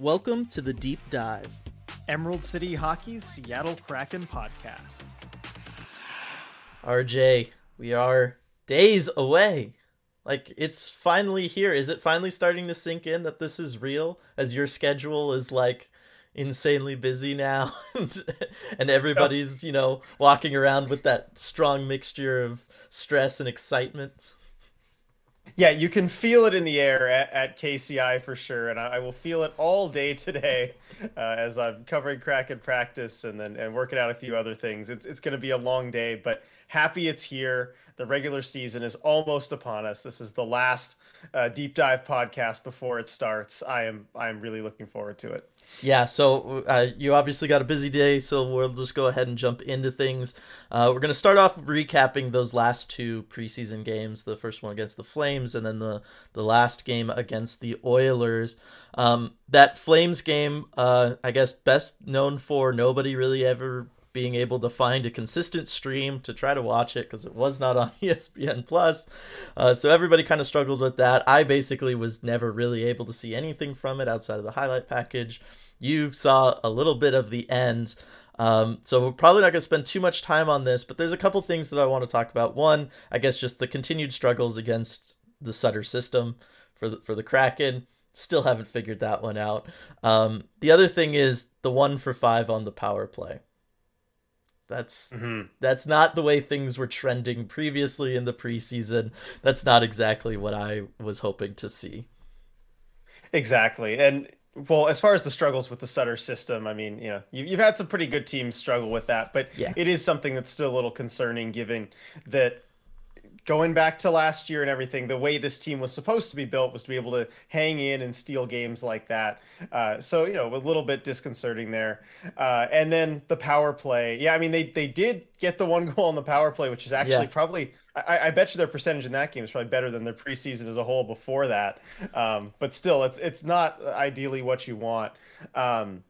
Welcome to the Deep Dive, Emerald City Hockey's Seattle Kraken podcast. RJ, we are days away. Like it's finally here. Is it finally starting to sink in that this is real as your schedule is like insanely busy now and, and everybody's, you know, walking around with that strong mixture of stress and excitement? Yeah, you can feel it in the air at, at KCI for sure, and I, I, will feel it all day today uh, as I'm covering crack Kraken practice and then and working out a few other things. It's it's going to be a long day, but happy it's here. The regular season is almost upon us. This is the last uh, deep dive podcast before it starts. I am I am really looking forward to it. Yeah, so uh, you obviously got a busy day, so we'll just go ahead and jump into things. Uh, we're going to start off recapping those last two preseason games the first one against the Flames, and then the, the last game against the Oilers. Um, that Flames game, uh, I guess, best known for nobody really ever being able to find a consistent stream to try to watch it because it was not on ESPN Plus. Uh, so everybody kind of struggled with that. I basically was never really able to see anything from it outside of the highlight package. You saw a little bit of the end. Um, so we're probably not going to spend too much time on this, but there's a couple things that I want to talk about. One, I guess just the continued struggles against the Sutter system for the, for the Kraken. Still haven't figured that one out. Um, the other thing is the one for five on the power play. That's mm-hmm. that's not the way things were trending previously in the preseason. That's not exactly what I was hoping to see. Exactly. And well, as far as the struggles with the Sutter system, I mean, you know, you, have had some pretty good teams struggle with that, but yeah. it is something that's still a little concerning given that going back to last year and everything, the way this team was supposed to be built was to be able to hang in and steal games like that. Uh, so you know, a little bit disconcerting there. Uh, and then the power play, yeah, I mean they they did get the one goal on the power play, which is actually yeah. probably. I, I, bet you their percentage in that game is probably better than their preseason as a whole before that. Um, but still, it's it's not ideally what you want. Um,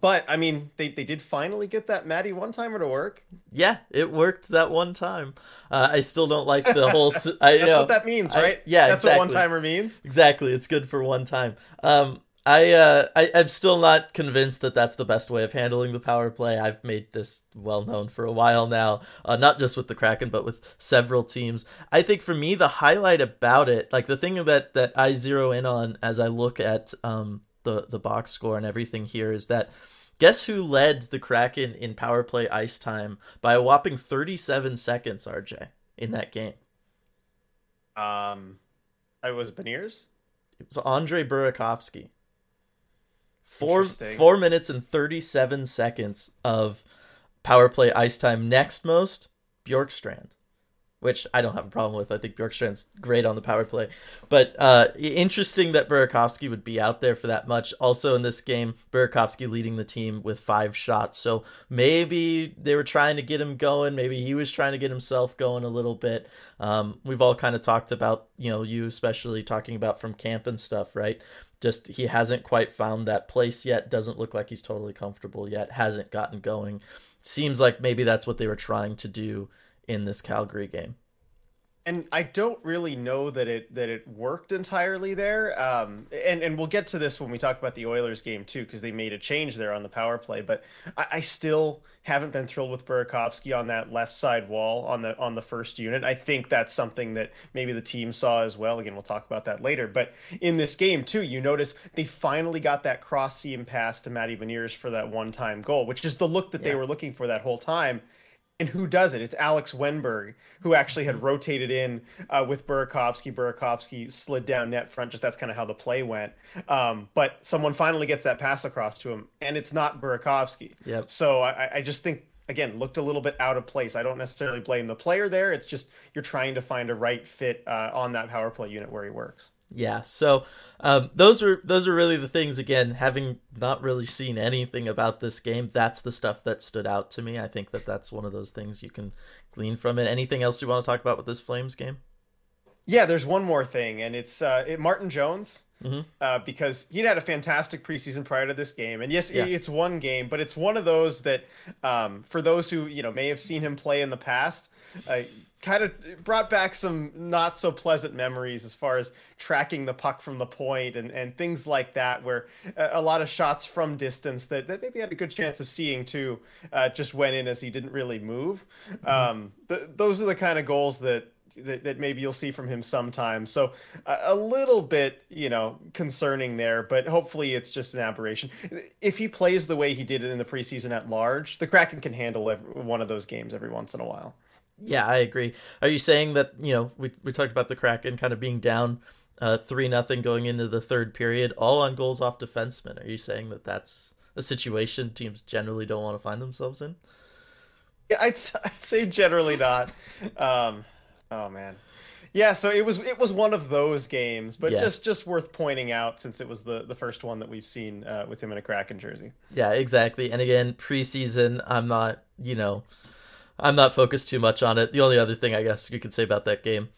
but I mean, they, they did finally get that Matty one timer to work. Yeah, it worked that one time. Uh, I still don't like the whole. I, That's know, what that means, right? I, yeah, That's exactly. what one timer means. Exactly, it's good for one time. Um, I, uh, I I'm still not convinced that that's the best way of handling the power play. I've made this well known for a while now, uh, not just with the Kraken, but with several teams. I think for me, the highlight about it, like the thing that that I zero in on as I look at um the the box score and everything here is that guess who led the Kraken in power play ice time by a whopping 37 seconds, RJ, in that game? Um, I was Beniers. It was Andre Burakovsky. Four four minutes and 37 seconds of power play ice time. Next most, Bjorkstrand which I don't have a problem with. I think Bjorkstrand's great on the power play. But uh, interesting that Burakovsky would be out there for that much. Also in this game, Burakovsky leading the team with five shots. So maybe they were trying to get him going. Maybe he was trying to get himself going a little bit. Um, we've all kind of talked about, you know, you especially talking about from camp and stuff, right? Just he hasn't quite found that place yet. Doesn't look like he's totally comfortable yet. Hasn't gotten going. Seems like maybe that's what they were trying to do in this Calgary game. And I don't really know that it that it worked entirely there. Um, and and we'll get to this when we talk about the Oilers game too, because they made a change there on the power play. But I, I still haven't been thrilled with Burakovsky on that left side wall on the on the first unit. I think that's something that maybe the team saw as well. Again, we'll talk about that later. But in this game too, you notice they finally got that cross seam pass to Matty Beniers for that one time goal, which is the look that yeah. they were looking for that whole time and who does it? It's Alex Wennberg, who actually had rotated in uh, with Burakovsky. Burakovsky slid down net front. Just that's kind of how the play went. Um, but someone finally gets that pass across to him, and it's not Burakovsky. Yep. So I, I just think again looked a little bit out of place. I don't necessarily blame the player there. It's just you're trying to find a right fit uh, on that power play unit where he works yeah so um, those are those are really the things again having not really seen anything about this game that's the stuff that stood out to me i think that that's one of those things you can glean from it anything else you want to talk about with this flames game Yeah, there's one more thing, and it's uh, it, Martin Jones. Mm-hmm. Uh, because he'd had a fantastic preseason prior to this game, and yes, Yeah. it's one game, but it's one of those that, um, for those who you know may have seen him play in the past, uh, kind of brought back some not so pleasant memories as far as tracking the puck from the point and, and things like that, where a, a lot of shots from distance that, that maybe had a good chance of seeing too, uh, just went in as he didn't really move. Um, th- those are the kind of goals that that, that maybe you'll see from him sometimes. So a, a little bit, you know, concerning there, but hopefully it's just an aberration. If he plays the way he did it in the preseason at large, the Kraken can handle every, one of those games every once in a while. Yeah, I agree. Are you saying that you know we we talked about the Kraken kind of being down uh, three nothing going into the third period, all on goals off defensemen? Are you saying that that's a situation teams generally don't want to find themselves in? Yeah, I'd, I'd say generally not. Um, oh man, yeah. So it was it was one of those games, but Yeah. just just worth pointing out since it was the the first one that we've seen uh, with him in a Kraken jersey. Yeah, exactly. And again, preseason, I'm not, you know, I'm not focused too much on it. The only other thing I guess you could say about that game,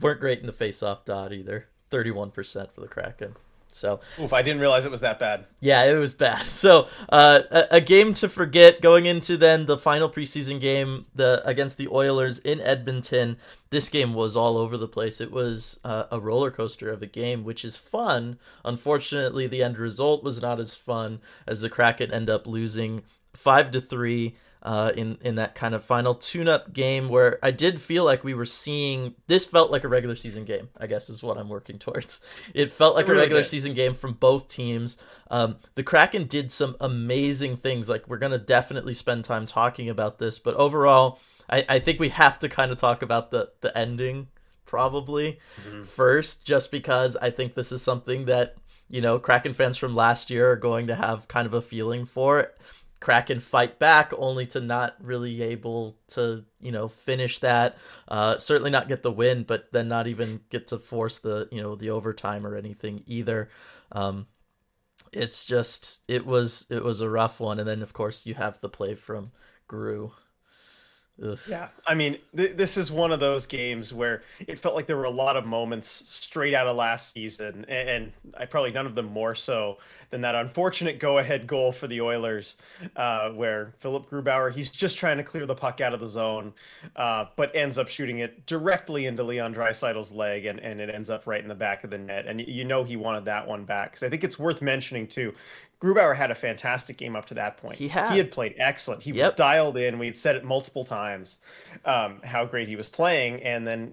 weren't great in the face-off dot either. 31% for the Kraken. So, Oof, I didn't realize it was that bad. yeah, it was bad. So, uh, a, a game to forget going into then the final preseason game the against the Oilers in Edmonton. This game was all over the place. It was uh, a roller coaster of a game, which is fun. Unfortunately, the end result was not as fun as the Kraken end up losing five to three uh, in in that kind of final tune-up game where I did feel like we were seeing this felt like a regular season game. I guess is what I'm working towards. It felt like It really a regular did. season game from both teams. Um, the Kraken did some amazing things. Like we're gonna definitely spend time talking about this, but overall, I, I think we have to kind of talk about the the ending probably first, just because I think this is something that you know Kraken fans from last year are going to have kind of a feeling for. Kraken fight back only to not really able to, you know, finish that. Uh, certainly not get the win, but then not even get to force the, you know, the overtime or anything either. Um, it's just it was it was a rough one, and then of course you have the play from Gru. Ugh. Yeah, I mean, th- this is one of those games where it felt like there were a lot of moments straight out of last season, and, and I probably none of them more so than that unfortunate go-ahead goal for the Oilers, uh, where Philipp Grubauer he's just trying to clear the puck out of the zone, uh, but ends up shooting it directly into Leon Draisaitl's leg, and, and it ends up right in the back of the net, and you know he wanted that one back because I think it's worth mentioning too. Grubauer had a fantastic game up to that point. He had. He had played excellent. He Yep. was dialed in. We had said it multiple times um, how great he was playing, and then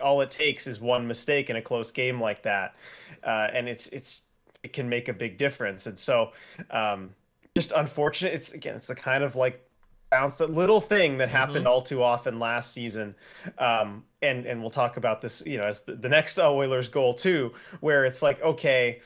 all it takes is one mistake in a close game like that, uh, and it's it's it can make a big difference. And so, um, just unfortunate. It's again, it's the kind of like bounce that little thing that happened all too often last season. Um, and and we'll talk about this, you know, as the, the next Oilers goal too, where it's like okay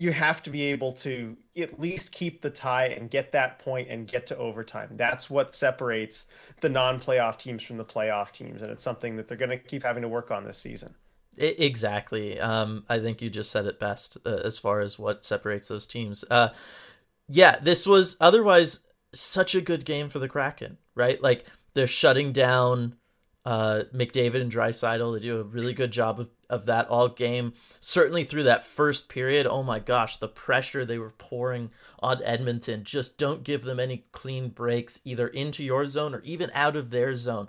you have to be able to at least keep the tie and get that point and get to overtime. That's what separates the non-playoff teams from the playoff teams, and it's something that they're going to keep having to work on this season. Exactly. Um, I think you just said it best uh, as far as what separates those teams. Uh, yeah, this was otherwise such a good game for the Kraken, right? Like they're shutting down uh, McDavid and Draisaitl. They do a really good job of, of that all game. Certainly through that first period, oh my gosh, the pressure they were pouring on Edmonton. Just don't give them any clean breaks either into your zone or even out of their zone.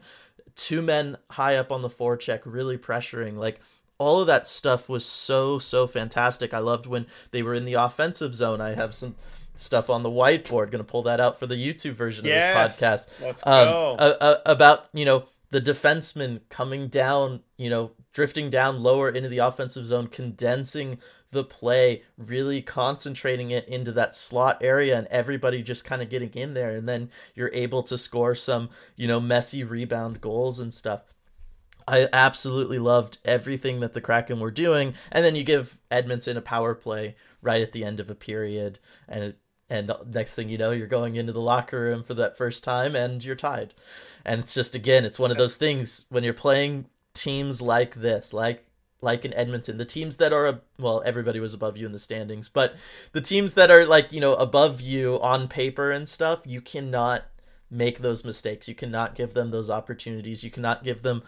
Two men high up on the forecheck, really pressuring. Like all of that stuff was so so fantastic. I loved when they were in the offensive zone. I have some stuff on the whiteboard. Going to pull that out for the YouTube version Yes, of this podcast. let's Um, go. uh, uh, about you know the defenseman coming down, you know, drifting down lower into the offensive zone, condensing the play, really concentrating it into that slot area, and everybody just kind of getting in there, and then you're able to score some, you know, messy rebound goals and stuff. I absolutely loved everything that the Kraken were doing, and then you give Edmonton a power play right at the end of a period, and it, and next thing you know, you're going into the locker room for that first time, and you're tied. And it's just again, it's one of those things when you're playing teams like this, like like in Edmonton, the teams that are well, everybody was above you in the standings, but the teams that are like you know above you on paper and stuff, you cannot make those mistakes. You cannot give them those opportunities. You cannot give them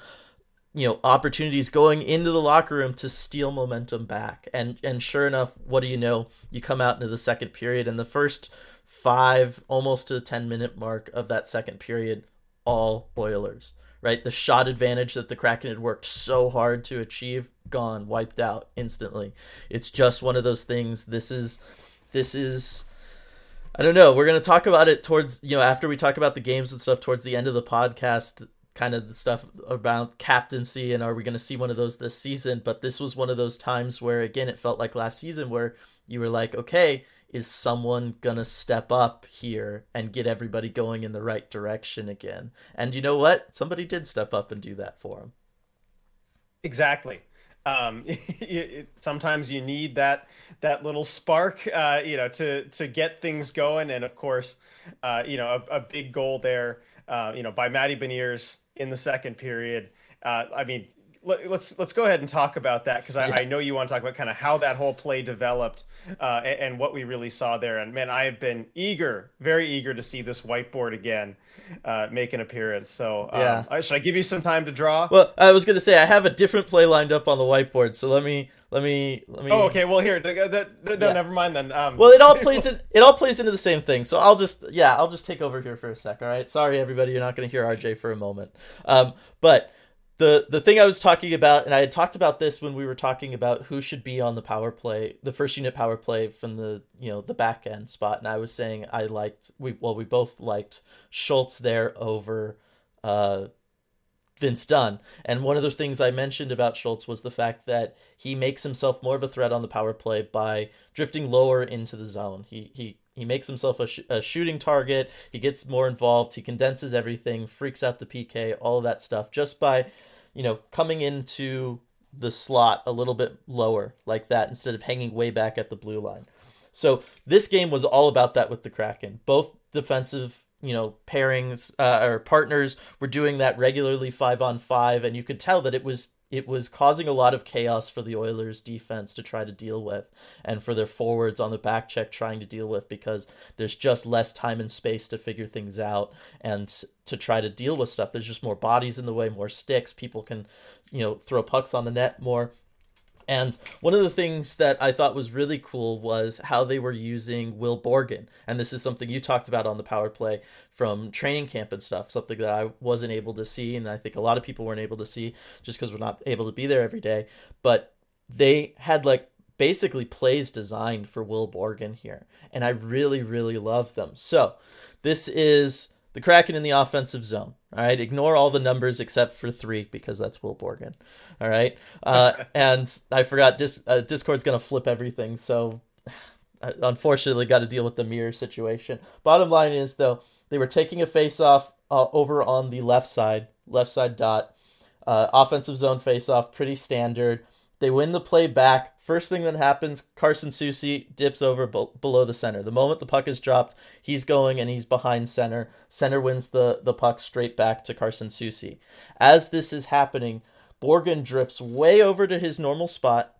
you know opportunities going into the locker room to steal momentum back and and sure enough what do you know you come out into the second period and the first five almost to the 10 minute mark of that second period all oilers right? The shot advantage that the kraken had worked so hard to achieve gone wiped out instantly. It's just one of those things. This is this is I don't know. We're gonna talk about it towards you know after we talk about the games and stuff towards the end of the podcast kind of the stuff about captaincy and are we going to see one of those this season? But this was one of those times where again it felt like last season where you were like okay is someone to step up here and get everybody going in the right direction again? And you know what? Somebody did step up and do that for him. Exactly. Um, sometimes you need that that little spark uh, you know to to get things going. And of course uh, you know a, a big goal there uh, you know by Matty Beniers in the second period. Uh, I mean, let, us let's go ahead and talk about that because I, yeah. I, know you want to talk about kind of how that whole play developed uh, and, and, what we really saw there. And man, I have been eager, very eager to see this whiteboard again uh, make an appearance. So um, yeah, should I give you some time to draw? Well, I was going to say I have a different play lined up on the whiteboard, so let me let me let me. Oh, okay. Well, here, no, yeah. never mind then. Um... Well, it all plays in, it all plays into the same thing. So I'll just yeah, I'll just take over here for a sec. All right. Sorry, everybody, you're not going to hear RJ for a moment. Um, but the the thing I was talking about, and I had talked about this when we were talking about who should be on the power play, the first unit power play from the you know the back end spot, and I was saying I liked we well we both liked Schultz there over uh, Vince Dunn, and one of the things I mentioned about Schultz was the fact that he makes himself more of a threat on the power play by drifting lower into the zone. He he he makes himself a, sh- a, shooting target. He gets more involved. He condenses everything, freaks out the PK, all of that stuff just by, you know, coming into the slot a little bit lower like that instead of hanging way back at the blue line. So this game was all about that with the Kraken. Both defensive, you know, pairings uh, or partners were doing that regularly five on five, and you could tell that it was it was causing a lot of chaos for the Oilers defense to try to deal with and for their forwards on the back check trying to deal with because there's just less time and space to figure things out and to try to deal with stuff. There's just more bodies in the way, more sticks. People can, you know, throw pucks on the net more. And one of the things that I thought was really cool was how they were using Will Borgen. And this is something you talked about on the power play from training camp and stuff, something that I wasn't able to see. And I think a lot of people weren't able to see just because we're not able to be there every day. But they had like basically plays designed for Will Borgen here. And I really, really love them. So this is the Kraken in the offensive zone. All right, ignore all the numbers except for three because that's Will Borgen. All right, uh, and I forgot Dis- uh, Discord's gonna flip everything, so I unfortunately got to deal with the mirror situation. Bottom line is though, they were taking a face off uh, over on the left side, left side dot, uh, offensive zone face off, pretty standard. They win the play back First thing that happens, Carson Soucy dips over b- below the center. The moment the puck is dropped, he's going and he's behind center. Center wins the, the puck straight back to Carson Soucy. As this is happening, Borgen drifts way over to his normal spot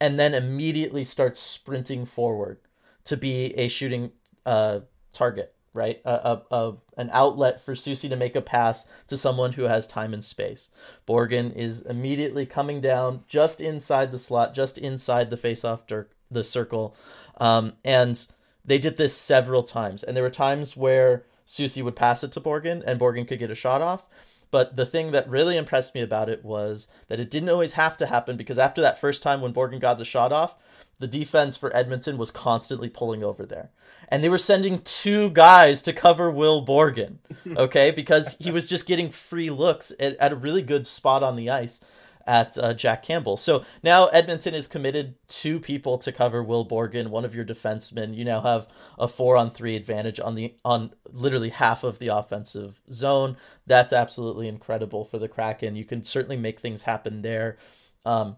and then immediately starts sprinting forward to be a shooting uh, target right? A, a, a, an outlet for Soucy to make a pass to someone who has time and space. Borgen is immediately coming down just inside the slot, just inside the face-off the circle, um, and they did this several times. And there were times where Soucy would pass it to Borgen, and Borgen could get a shot off. But the thing that really impressed me about it was that it didn't always have to happen because after that first time when Borgen got the shot off, the defense for Edmonton was constantly pulling over there. And they were sending two guys to cover Will Borgen, okay, because he was just getting free looks at, at a really good spot on the ice at uh, Jack Campbell. So now Edmonton is committed two people to cover Will Borgen, one of your defensemen. You now have a four on three advantage on the on literally half of the offensive zone. That's absolutely incredible for the Kraken. You can certainly make things happen there. Um,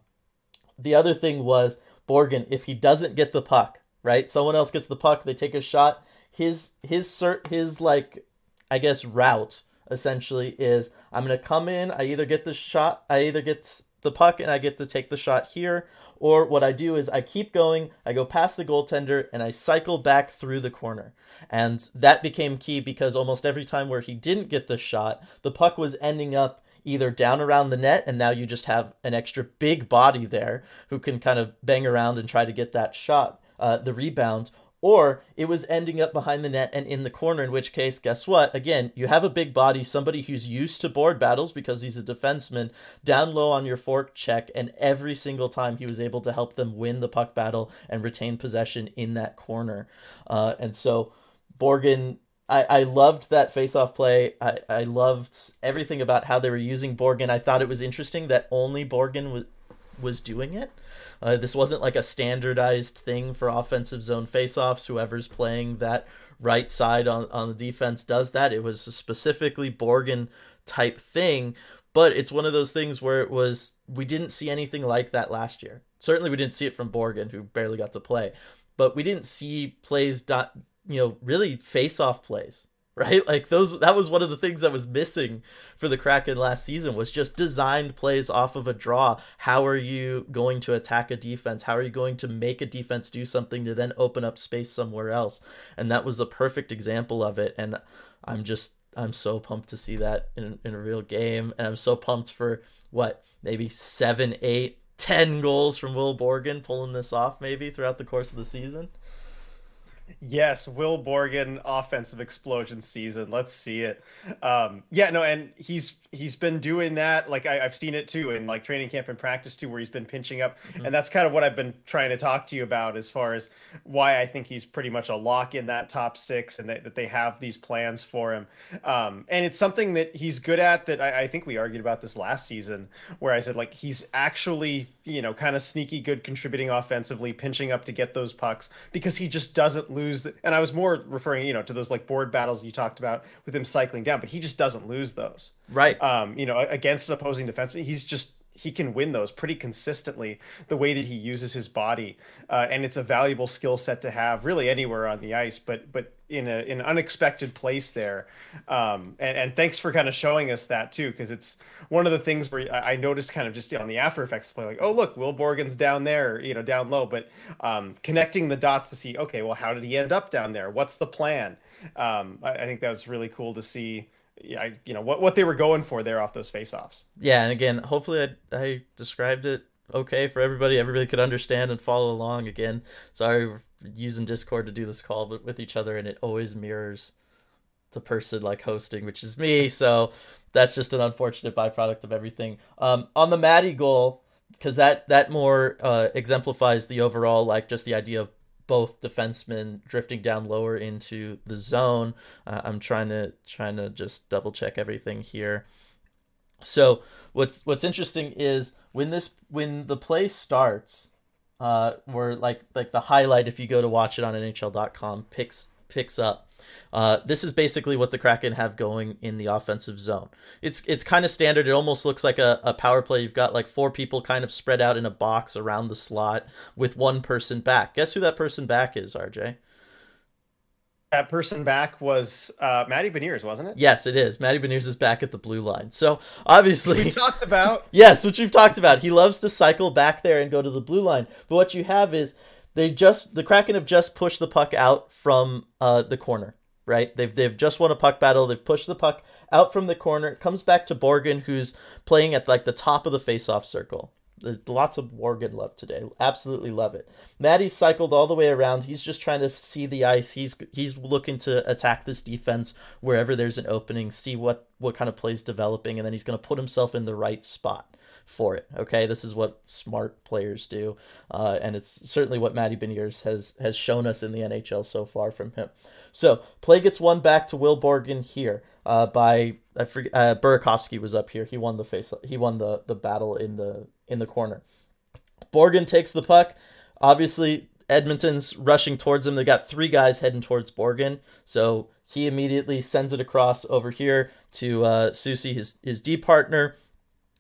the other thing was Borgen, if he doesn't get the puck, right? Someone else gets the puck, they take a shot. His his cert his like I guess route essentially is I'm gonna come in, I either get the shot, I either get the puck and I get to take the shot here, or what I do is I keep going, I go past the goaltender, and I cycle back through the corner. And that became key because almost every time where he didn't get the shot, the puck was ending up either down around the net, and now you just have an extra big body there who can kind of bang around and try to get that shot, uh, the rebound, or it was ending up behind the net and in the corner, in which case, guess what? Again, you have a big body, somebody who's used to board battles because he's a defenseman, down low on your forecheck, and every single time he was able to help them win the puck battle and retain possession in that corner. Uh, and so Borgen. I, I loved that face-off play. I, I loved everything about how they were using Borgen. I thought it was interesting that only Borgen was was doing it. Uh, this wasn't like a standardized thing for offensive zone faceoffs. Whoever's playing that right side on, on the defense does that. It was specifically Borgen type thing, but it's one of those things where it was we didn't see anything like that last year. Certainly, we didn't see it from Borgen, who barely got to play, but we didn't see plays dot you know really face off plays right? Like those that was one of the things that was missing for the Kraken last season was just designed plays off of a draw. How are you going to attack a defense? How are you going to make a defense do something to then open up space somewhere else? And that was a perfect example of it and I'm just I'm so pumped to see that in in a real game and I'm so pumped for what maybe seven, eight, ten goals from Will Borgen pulling this off maybe throughout the course of the season. Yes, Will Borgen offensive explosion season. Let's see it. Um, yeah, no, and he's he's been doing that. Like I, have seen it too in like training camp and practice too, where he's been pinching up, mm-hmm. and that's kind of what I've been trying to talk to you about as far as why I think he's pretty much a lock in that top six, and that, that they have these plans for him. Um, and it's something that he's good at. That I, I think we argued about this last season, where I said like he's actually you know kind of sneaky good contributing offensively, pinching up to get those pucks because he just doesn't lose. And I was more referring you know to those like board battles you talked about with him cycling down, but he just doesn't lose those. Right. Um, you know, against an opposing defenseman. He's just he can win those pretty consistently the way that he uses his body. Uh, and it's a valuable skill set to have really anywhere on the ice but but in, a, in an unexpected place there. Um, and, and thanks for kind of showing us that too because it's one of the things where I, noticed kind of just on the after effects play like oh look will borgen's down there you know down low. But um, connecting the dots to see okay well how did he end up down there? What's the plan? Um, I, I think that was really cool to see yeah, you know what what they were going for there off those face-offs. Yeah, and again, hopefully I, I described it okay for everybody. Everybody could understand and follow along. Again, sorry we're using Discord to do this call, but with each other, and it always mirrors the person like hosting, which is me. So that's just an unfortunate byproduct of everything. Um, on the Matty goal, because that that more uh, exemplifies the overall like just the idea of both defensemen drifting down lower into the zone. Uh, I'm trying to trying to just double check everything here. So what's what's interesting is when this when the play starts, uh, where like like the highlight if you go to watch it on NHL.com picks picks up. Uh, this is basically what the Kraken have going in the offensive zone. It's it's kind of standard. It almost looks like a, a power play. You've got like four people kind of spread out in a box around the slot with one person back. Guess who that person back is, RJ? That person back was uh, Matty Beniers, wasn't it? Yes, it is. Matty Beniers is back at the blue line. So obviously, we talked about. yes, which we've talked about. He loves to cycle back there and go to the blue line. But what you have is they just the Kraken have just pushed the puck out from uh, the corner. Right, they've they've just won a puck battle. They've pushed the puck out from the corner. It comes back to Borgen, who's playing at like the top of the face-off circle. There's lots of Borgen love today. Absolutely love it. Matty's cycled all the way around. He's just trying to see the ice. He's he's looking to attack this defense wherever there's an opening, see what what kind of plays developing, and then he's going to put himself in the right spot for it. Okay, this is what smart players do, uh, and it's certainly what Matty Beniers has has shown us in the NHL so far from him. So play gets one back to Will Borgen here uh, by I forget uh, Burakovsky was up here. He won the face. He won the the battle in the in the corner. Borgen takes the puck. Obviously, Edmonton's rushing towards him. They got three guys heading towards Borgen, so he immediately sends it across over here to uh, Soucy, his his D partner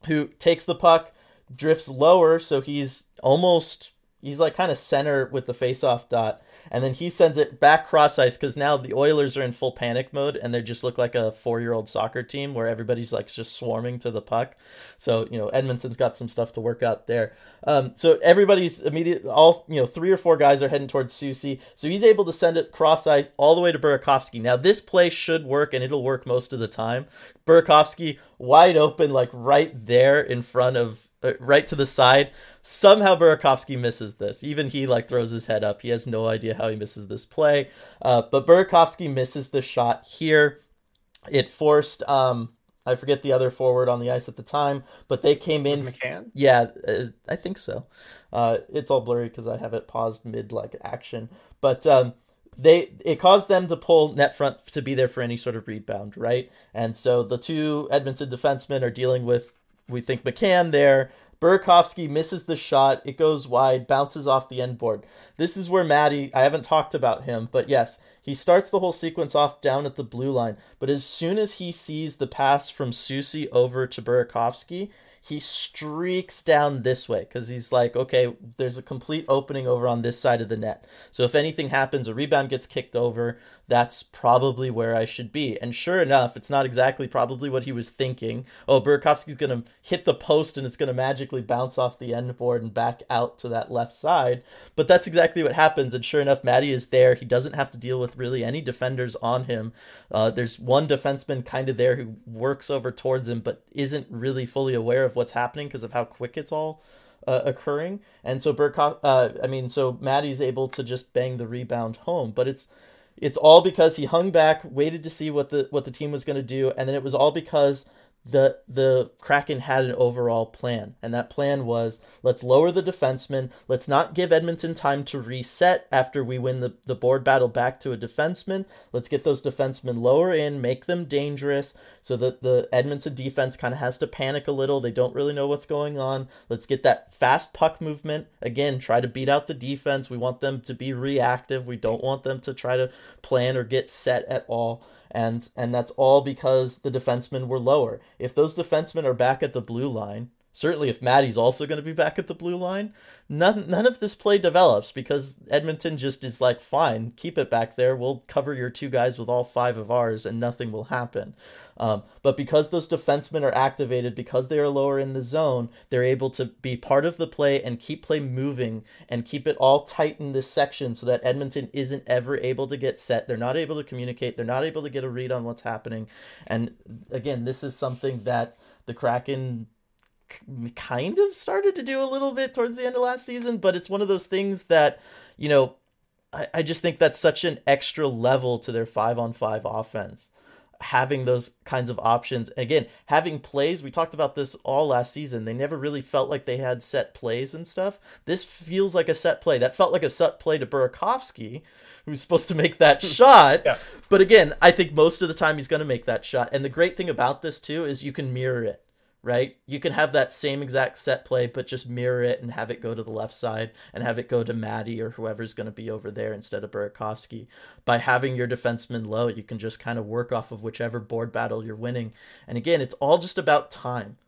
who takes the puck, drifts lower, so he's almost He's like kind of center with the face-off dot, and then he sends it back cross ice because now the Oilers are in full panic mode and they just look like a four-year-old soccer team where everybody's like just swarming to the puck. So you know Edmonton's got some stuff to work out there. Um, so everybody's immediate, all you know, three or four guys are heading towards Soucy. So he's able to send it cross ice all the way to Burakovsky. Now this play should work and it'll work most of the time. Burakovsky wide open, like right there in front of, right to the side Somehow Burakovsky misses this. Even he like throws his head up. He has no idea how he misses this play. Uh, but Burakovsky misses the shot here. It forced um, I forget the other forward on the ice at the time, but they came in. McCann? Yeah, uh, I think so. Uh, it's all blurry because I have it paused mid like action, but um, they it caused them to pull net front to be there for any sort of rebound, right? And so the two Edmonton defensemen are dealing with we think McCann there. Burakovsky misses the shot. It goes wide, bounces off the end board. This is where Matty, I haven't talked about him, but yes, he starts the whole sequence off down at the blue line. But as soon as he sees the pass from Soucy over to Burakovsky, he streaks down this way because he's like, okay, there's a complete opening over on this side of the net. So if anything happens, a rebound gets kicked over, that's probably where I should be. And sure enough, it's not exactly probably what he was thinking. Oh, Burakovsky's going to hit the post and it's going to magically bounce off the end board and back out to that left side. But that's exactly what happens. And sure enough, Matty is there. He doesn't have to deal with really any defenders on him. Uh, there's one defenseman kind of there who works over towards him, but isn't really fully aware of what's happening because of how quick it's all. Uh, occurring and so Burkhoff, uh, I mean, so Matty's able to just bang the rebound home, but it's it's all because he hung back, waited to see what the what the team was going to do, and then it was all because the the Kraken had an overall plan, and that plan was let's lower the defenseman. Let's not give Edmonton time to reset after we win the, the board battle back to a defenseman. Let's get those defensemen lower in, make them dangerous, so that the Edmonton defense kind of has to panic a little. They don't really know what's going on. Let's get that fast puck movement again. Try to beat out the defense. We want them to be reactive. We don't want them to try to plan or get set at all and and that's all because the defensemen were lower. If those defensemen are back at the blue line, certainly if Matty's also going to be back at the blue line, none none of this play develops because Edmonton just is like, fine, keep it back there. We'll cover your two guys with all five of ours, and nothing will happen. Um, but because those defensemen are activated, because they are lower in the zone, they're able to be part of the play and keep play moving and keep it all tight in this section so that Edmonton isn't ever able to get set. They're not able to communicate. They're not able to get a read on what's happening. And again, this is something that the Kraken kind of started to do a little bit towards the end of last season, but it's one of those things that, you know, I, I just think that's such an extra level to their five on five offense having those kinds of options. Again, having plays, we talked about this all last season. They never really felt like they had set plays and stuff. This feels like a set play. That felt like a set play to Burakovsky, who's supposed to make that shot. Yeah. But again, I think most of the time he's going to make that shot. And the great thing about this too is you can mirror it right? You can have that same exact set play, but just mirror it and have it go to the left side and have it go to Matty or whoever's going to be over there instead of Burakovsky. By having your defenseman low, you can just kind of work off of whichever board battle you're winning. And again, it's all just about time.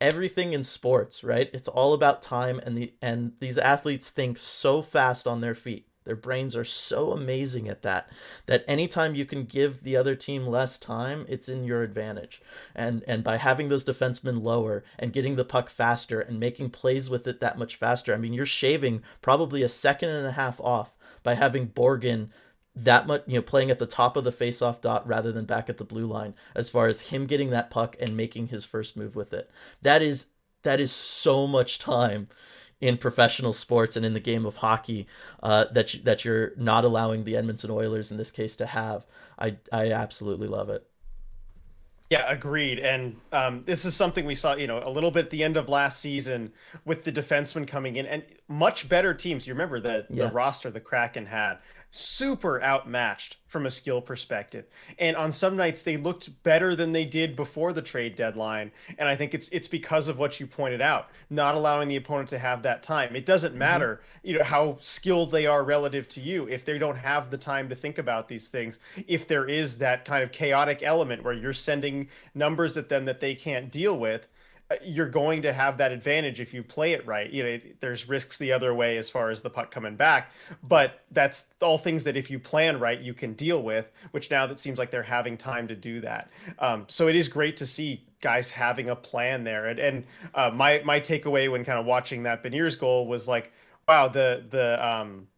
Everything in sports, right? It's all about time and the and these athletes think so fast on their feet their brains are so amazing at that that anytime you can give the other team less time, it's in your advantage. And and by having those defensemen lower and getting the puck faster and making plays with it that much faster, I mean you're shaving probably a second and a half off by having Borgen that much you know playing at the top of the face-off dot rather than back at the blue line as far as him getting that puck and making his first move with it. That is that is so much time in professional sports and in the game of hockey uh, that you, that you're not allowing the Edmonton Oilers in this case to have. I I absolutely love it. Yeah, agreed. And um, this is something we saw, you know, a little bit at the end of last season with the defensemen coming in and much better teams. You remember the yeah. the roster the Kraken had super outmatched from a skill perspective. And on some nights they looked better than they did before the trade deadline. And I think it's it's because of what you pointed out, not allowing the opponent to have that time. It doesn't mm-hmm. matter, mm-hmm. you know, how skilled they are relative to you if they don't have the time to think about these things. If there is that kind of chaotic element where you're sending numbers at them that they can't deal with, you're going to have that advantage if you play it right. You know, there's risks the other way as far as the puck coming back, but that's all things that if you plan right, you can deal with. Which now that seems like they're having time to do that. Um, so it is great to see guys having a plan there. And, and uh, my my takeaway when kind of watching that Beniers goal was like, wow, the the um,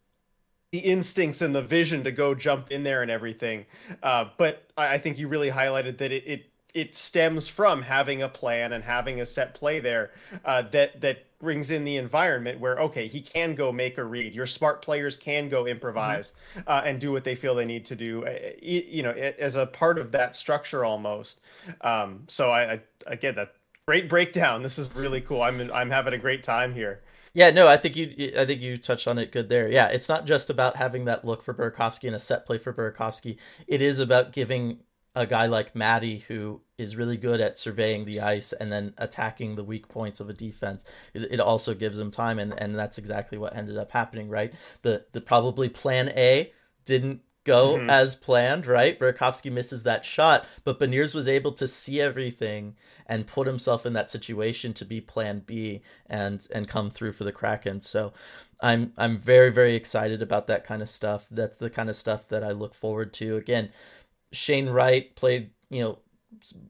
the instincts and the vision to go jump in there and everything. Uh, but I, I, think you really highlighted that it, it it stems from having a plan and having a set play there uh, that that brings in the environment where okay he can go make a read your smart players can go improvise mm-hmm. uh, and do what they feel they need to do uh, you know as a part of that structure almost um, so I, I again that great breakdown this is really cool i'm i'm having a great time here yeah, no, I think you I think you touched on it good there. Yeah, it's not just about having that look for Burakovsky and a set play for Burakovsky. It is about giving a guy like Matty who is really good at surveying the ice and then attacking the weak points of a defense. It also gives him time, and, and that's exactly what ended up happening, right? The the probably plan A didn't go mm-hmm. as planned, right? Burakovsky misses that shot, but Beniers was able to see everything and put himself in that situation to be plan B and and come through for the Kraken. So I'm I'm very very excited about that kind of stuff. That's the kind of stuff that I look forward to. Again, Shane Wright played, you know,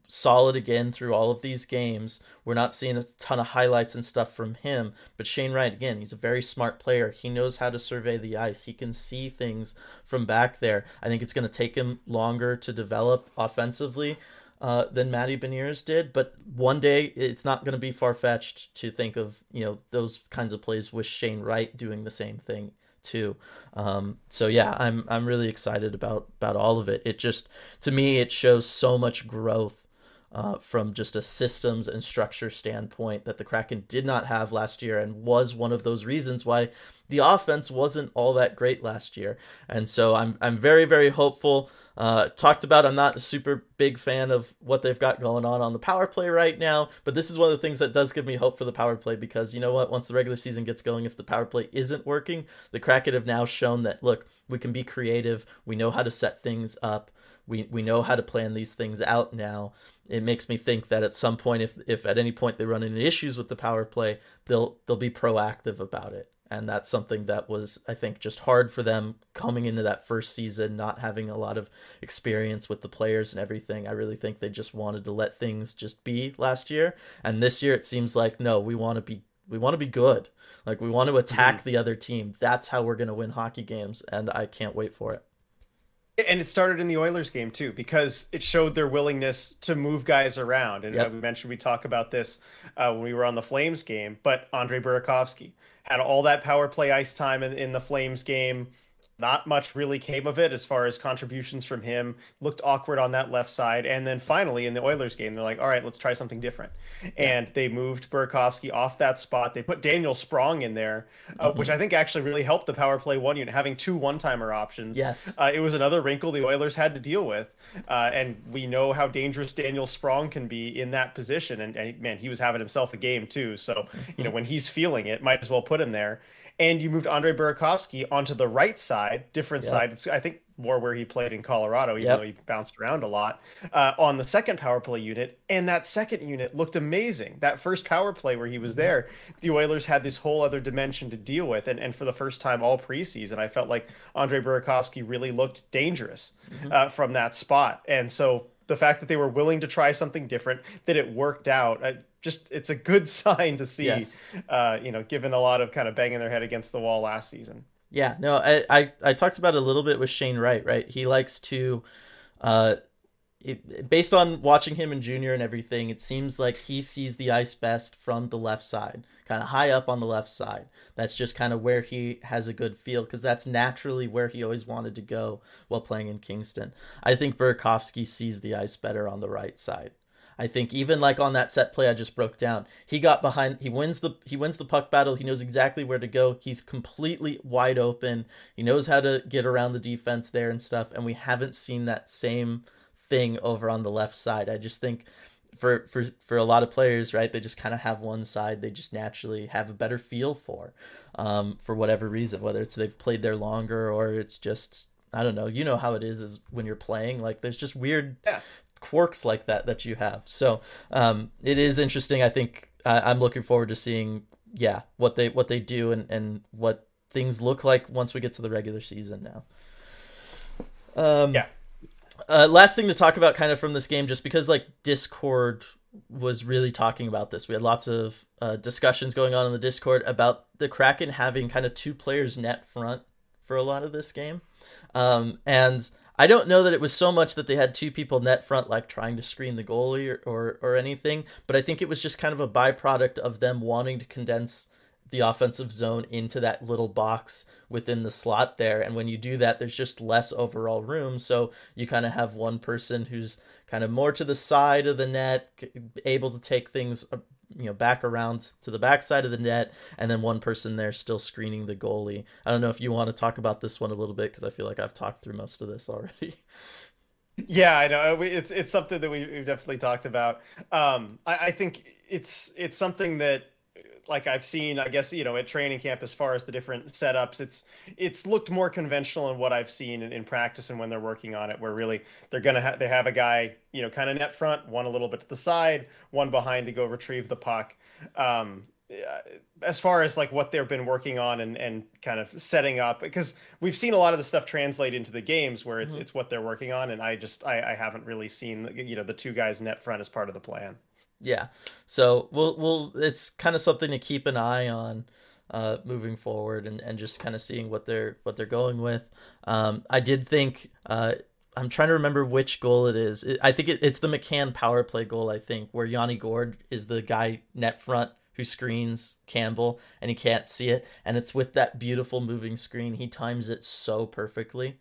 solid again through all of these games. We're not seeing a ton of highlights and stuff from him, but Shane Wright again, he's a very smart player. He knows how to survey the ice. He can see things from back there. I think it's going to take him longer to develop offensively. Uh, than Matty Beniers did, but one day it's not going to be far fetched to think of you know those kinds of plays with Shane Wright doing the same thing too. Um, so yeah, I'm I'm really excited about about all of it. It just to me it shows so much growth uh, from just a systems and structure standpoint that the Kraken did not have last year and was one of those reasons why the offense wasn't all that great last year. And so I'm I'm very very hopeful. Uh, talked about I'm not a super big fan of what they've got going on on the power play right now, but this is one of the things that does give me hope for the power play because you know what? Once the regular season gets going, if the power play isn't working, the Kraken have now shown that look we can be creative. We know how to set things up. We we know how to plan these things out now. It makes me think that at some point, if if at any point they run into issues with the power play, they'll they'll be proactive about it. And that's something that was i think just hard for them coming into that first season not having a lot of experience with the players and everything. I really think they just wanted to let things just be last year. And this year it seems like no we want to be we want to be good. Like we want to attack mm-hmm. the other team. That's how we're going to win hockey games. And i can't wait for it and it started in the Oilers game too, because it showed their willingness to move guys around. And yep. we mentioned we talk about this uh, when we were on the Flames game, but Andre Burakovsky, had all that power play ice time in, in the Flames game. Not much really came of it as far as contributions from him. Looked awkward on that left side. And then finally in the Oilers game, they're like, all right, let's try something different. Yeah. And they moved Burakovsky off that spot. They put Daniel Sprong in there, uh, mm-hmm. which I think actually really helped the power play one unit, having two one timer options. Yes. Uh, it was another wrinkle the Oilers had to deal with. Uh, and we know how dangerous Daniel Sprong can be in that position. And, and man, he was having himself a game too. So, you know, mm-hmm. when he's feeling it, might as well put him there and you moved Andre Burakovsky onto the right side, different side. It's, I think more where he played in Colorado, even yep. though he bounced around a lot uh, on the second power play unit. And that second unit looked amazing. That first power play where he was mm-hmm. there, the Oilers had this whole other dimension to deal with. And, and for the first time all preseason, I felt like Andre Burakovsky really looked dangerous mm-hmm. uh, from that spot. And so the fact that they were willing to try something different, that it worked out. Just it's a good sign to see. Yes. Uh, you know, given a lot of kind of banging their head against the wall last season. Yeah, no, I, I, I talked about it a little bit with Shane Wright, right? He likes to, uh, it, based on watching him in junior and everything, it seems like he sees the ice best from the left side, kind of high up on the left side. That's just kind of where he has a good feel because that's naturally where he always wanted to go while playing in Kingston. I think Burakovsky sees the ice better on the right side. I think even like on that set play I just broke down, he got behind. He wins the he wins the puck battle. He knows exactly where to go. He's completely wide open. He knows how to get around the defense there and stuff. And we haven't seen that same thing over on the left side. I just think for for for a lot of players, right? They just kind of have one side they just naturally have a better feel for, um, for whatever reason, whether it's they've played there longer or it's just I don't know. You know how it is is when you're playing. Like there's just weird yeah quirks like that that you have. So um, it is interesting. I think I, I'm looking forward to seeing yeah what they what they do and and what things look like once we get to the regular season now. Um, yeah. Uh, last thing to talk about, kind of from this game, just because like Discord was really talking about this. We had lots of uh, discussions going on in the Discord about the Kraken having kind of two players net front for a lot of this game, um, and I don't know that it was so much that they had two people net front like trying to screen the goalie or, or, or anything, but I think it was just kind of a byproduct of them wanting to condense the offensive zone into that little box within the slot there. And when you do that, there's just less overall room. So you kind of have one person who's kind of more to the side of the net, able to take things uh, you know back around to the backside of the net and then one person there still screening the goalie. I don't know if you want to talk about this one a little bit because i feel like i've talked through most of this already. Yeah i know. It's it's something that we, have definitely talked about. Um I, I think it's it's something that like I've seen, I guess you know, at training camp as far as the different setups, it's it's looked more conventional in what I've seen in, in practice and when they're working on it, where really they're gonna have they have a guy, you know, kind of net front, one a little bit to the side, one behind to go retrieve the puck. Um, as far as like what they've been working on and, and kind of setting up because we've seen a lot of the stuff translate into the games where it's mm-hmm. it's what they're working on and i just I, I haven't really seen you know the two guys net front as part of the plan yeah. So we'll we'll it's kind of something to keep an eye on uh, moving forward and, and just kind of seeing what they're what they're going with. Um, I did think uh, I'm trying to remember which goal it is. It, I think it, it's the McCann power play goal. I think where Yanni Gourde is the guy net front who screens Campbell and he can't see it, and it's with that beautiful moving screen. He times it so perfectly.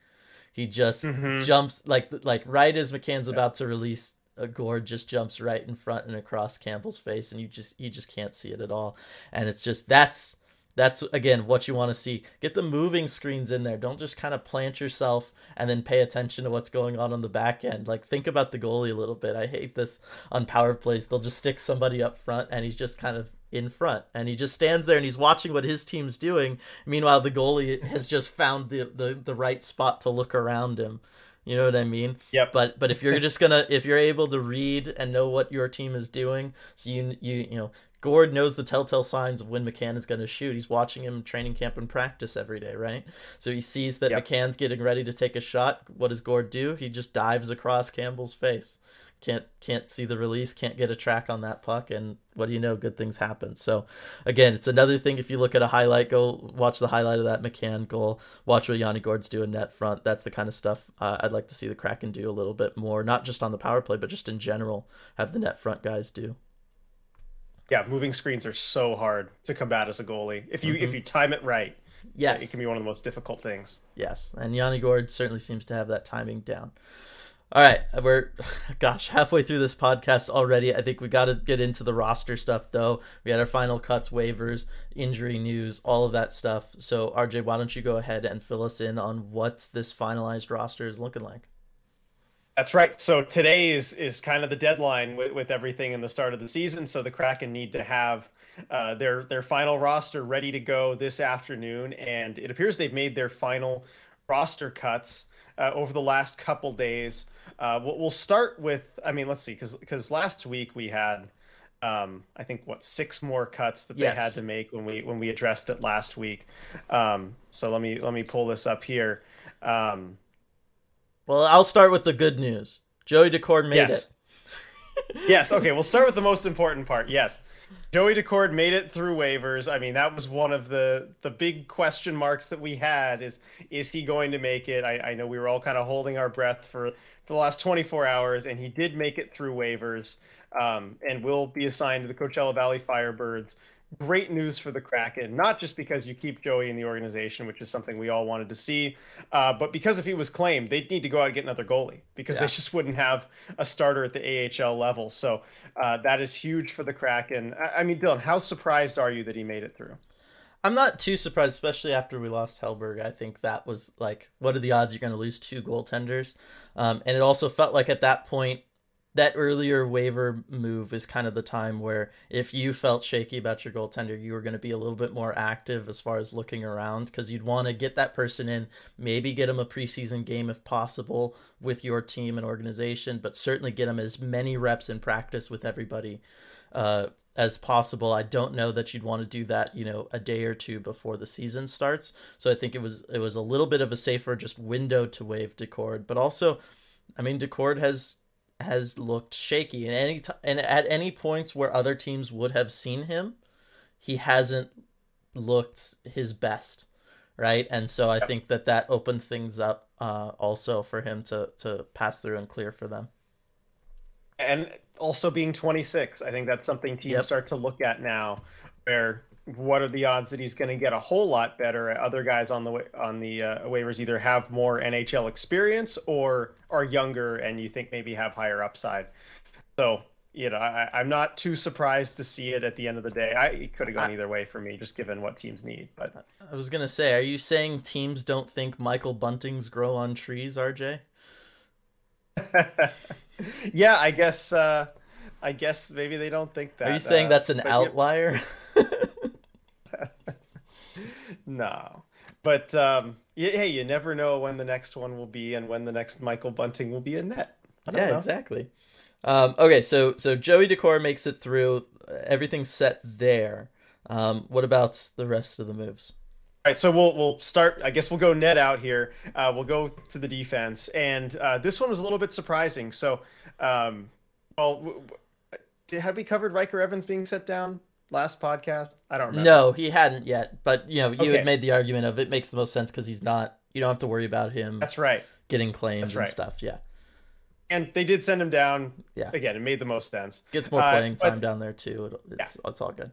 He just mm-hmm. jumps like like right as McCann's yeah. about to release a Gourde just jumps right in front and across Campbell's face, and you just you just can't see it at all. And it's just that's that's again what you want to see. Get the moving screens in there. Don't just kind of plant yourself and then pay attention to what's going on on the back end. Like think about the goalie a little bit. I hate this on power plays. They'll just stick somebody up front and he's just kind of in front and he just stands there and he's watching what his team's doing. Meanwhile, the goalie has just found the the, the right spot to look around him. You know what I mean? Yep. But but if you're just gonna if you're able to read and know what your team is doing, so you you you know Gourde knows the telltale signs of when McCann is going to shoot. He's watching him training camp and practice every day, right? So he sees that yep. McCann's getting ready to take a shot. What does Gourde do? He just dives across Campbell's face can't can't see the release, can't get a track on that puck, and what do you know? Good things happen. So, again, it's another thing. If you look at a highlight, go watch the highlight of that McCann goal. Watch what Yanni Gourde's doing net front. That's the kind of stuff uh, I'd like to see the Kraken do a little bit more, not just on the power play, but just in general, have the net front guys do. Yeah, moving screens are so hard to combat as a goalie. If you mm-hmm. if you time it right, yes, it can be one of the most difficult things. Yes, and Yanni Gourde certainly seems to have that timing down. All right, we're gosh halfway through this podcast already. I think we got to get into the roster stuff though. We had our final cuts, waivers, injury news, all of that stuff. So RJ, why don't you go ahead and fill us in on what this finalized roster is looking like? That's right. So today is is kind of the deadline with, with everything in the start of the season. So the Kraken need to have uh, their their final roster ready to go this afternoon, and it appears they've made their final roster cuts uh, over the last couple days. Uh, we'll, we'll start with, I mean, let's see, because because last week we had, um, I think what six more cuts that yes. they had to make when we when we addressed it last week. Um, so let me let me pull this up here. Um, well, I'll start with the good news. Joey Daccord made yes. it. yes. Okay. We'll start with the most important part. Yes. Joey Daccord made it through waivers. I mean, that was one of the the big question marks that we had is is he going to make it? I, I know we were all kind of holding our breath for, for the last 24 hours, and he did make it through waivers um, and will be assigned to the Coachella Valley Firebirds great news for the Kraken, not just because you keep Joey in the organization, which is something we all wanted to see, uh, but because if he was claimed, they'd need to go out and get another goalie because yeah. they just wouldn't have a starter at the AHL level. So uh, that is huge for the Kraken. I, I mean, Dylan, how surprised are you that he made it through? I'm not too surprised, especially after we lost Hellberg. I think that was like, what are the odds you're going to lose two goaltenders? Um, and it also felt like at that point, that earlier waiver move is kind of the time where if you felt shaky about your goaltender, you were going to be a little bit more active as far as looking around because you'd want to get that person in, maybe get them a preseason game if possible with your team and organization, but certainly get them as many reps in practice with everybody uh, as possible. I don't know that you'd want to do that, you know, a day or two before the season starts. So I think it was it was a little bit of a safer just window to waive Daccord, but also, I mean, Daccord has has looked shaky and any t- and at any points where other teams would have seen him he hasn't looked his best right and so i yep. think that that opened things up uh, also for him to to pass through and clear for them and also being 26 i think that's something teams yep. start to look at now where what are the odds that he's going to get a whole lot better? Other guys on the on the uh, waivers either have more NHL experience or are younger, and you think maybe have higher upside. So you know, I, am not too surprised to see it at the end of the day. I it could have gone either way for me, just given what teams need. But I was gonna say, are you saying teams don't think Michael Buntings grow on trees, RJ? yeah, I guess. Uh, I guess maybe they don't think that. Are you saying uh, that's an outlier? no, but um, hey, you never know when the next one will be and when the next Michael Bunting will be in net. Yeah, know. exactly. Um, okay, so so Joey Daccord makes it through. Everything's set there. Um, what about the rest of the moves? All right, so we'll we'll start. I guess we'll go net out here. Uh, we'll go to the defense, and uh, this one was a little bit surprising. So, um, well, w- w- had we covered Ryker Evans being set down? last podcast? I don't remember. No, he hadn't yet. But you know, you okay. had made the argument of it makes the most sense because he's not. You don't have to worry about him. That's right. Getting claims right. and stuff. Yeah. And they did send him down. Yeah. Again, it made the most sense. Gets more uh, playing uh, time down there too. It's yeah. it's all good.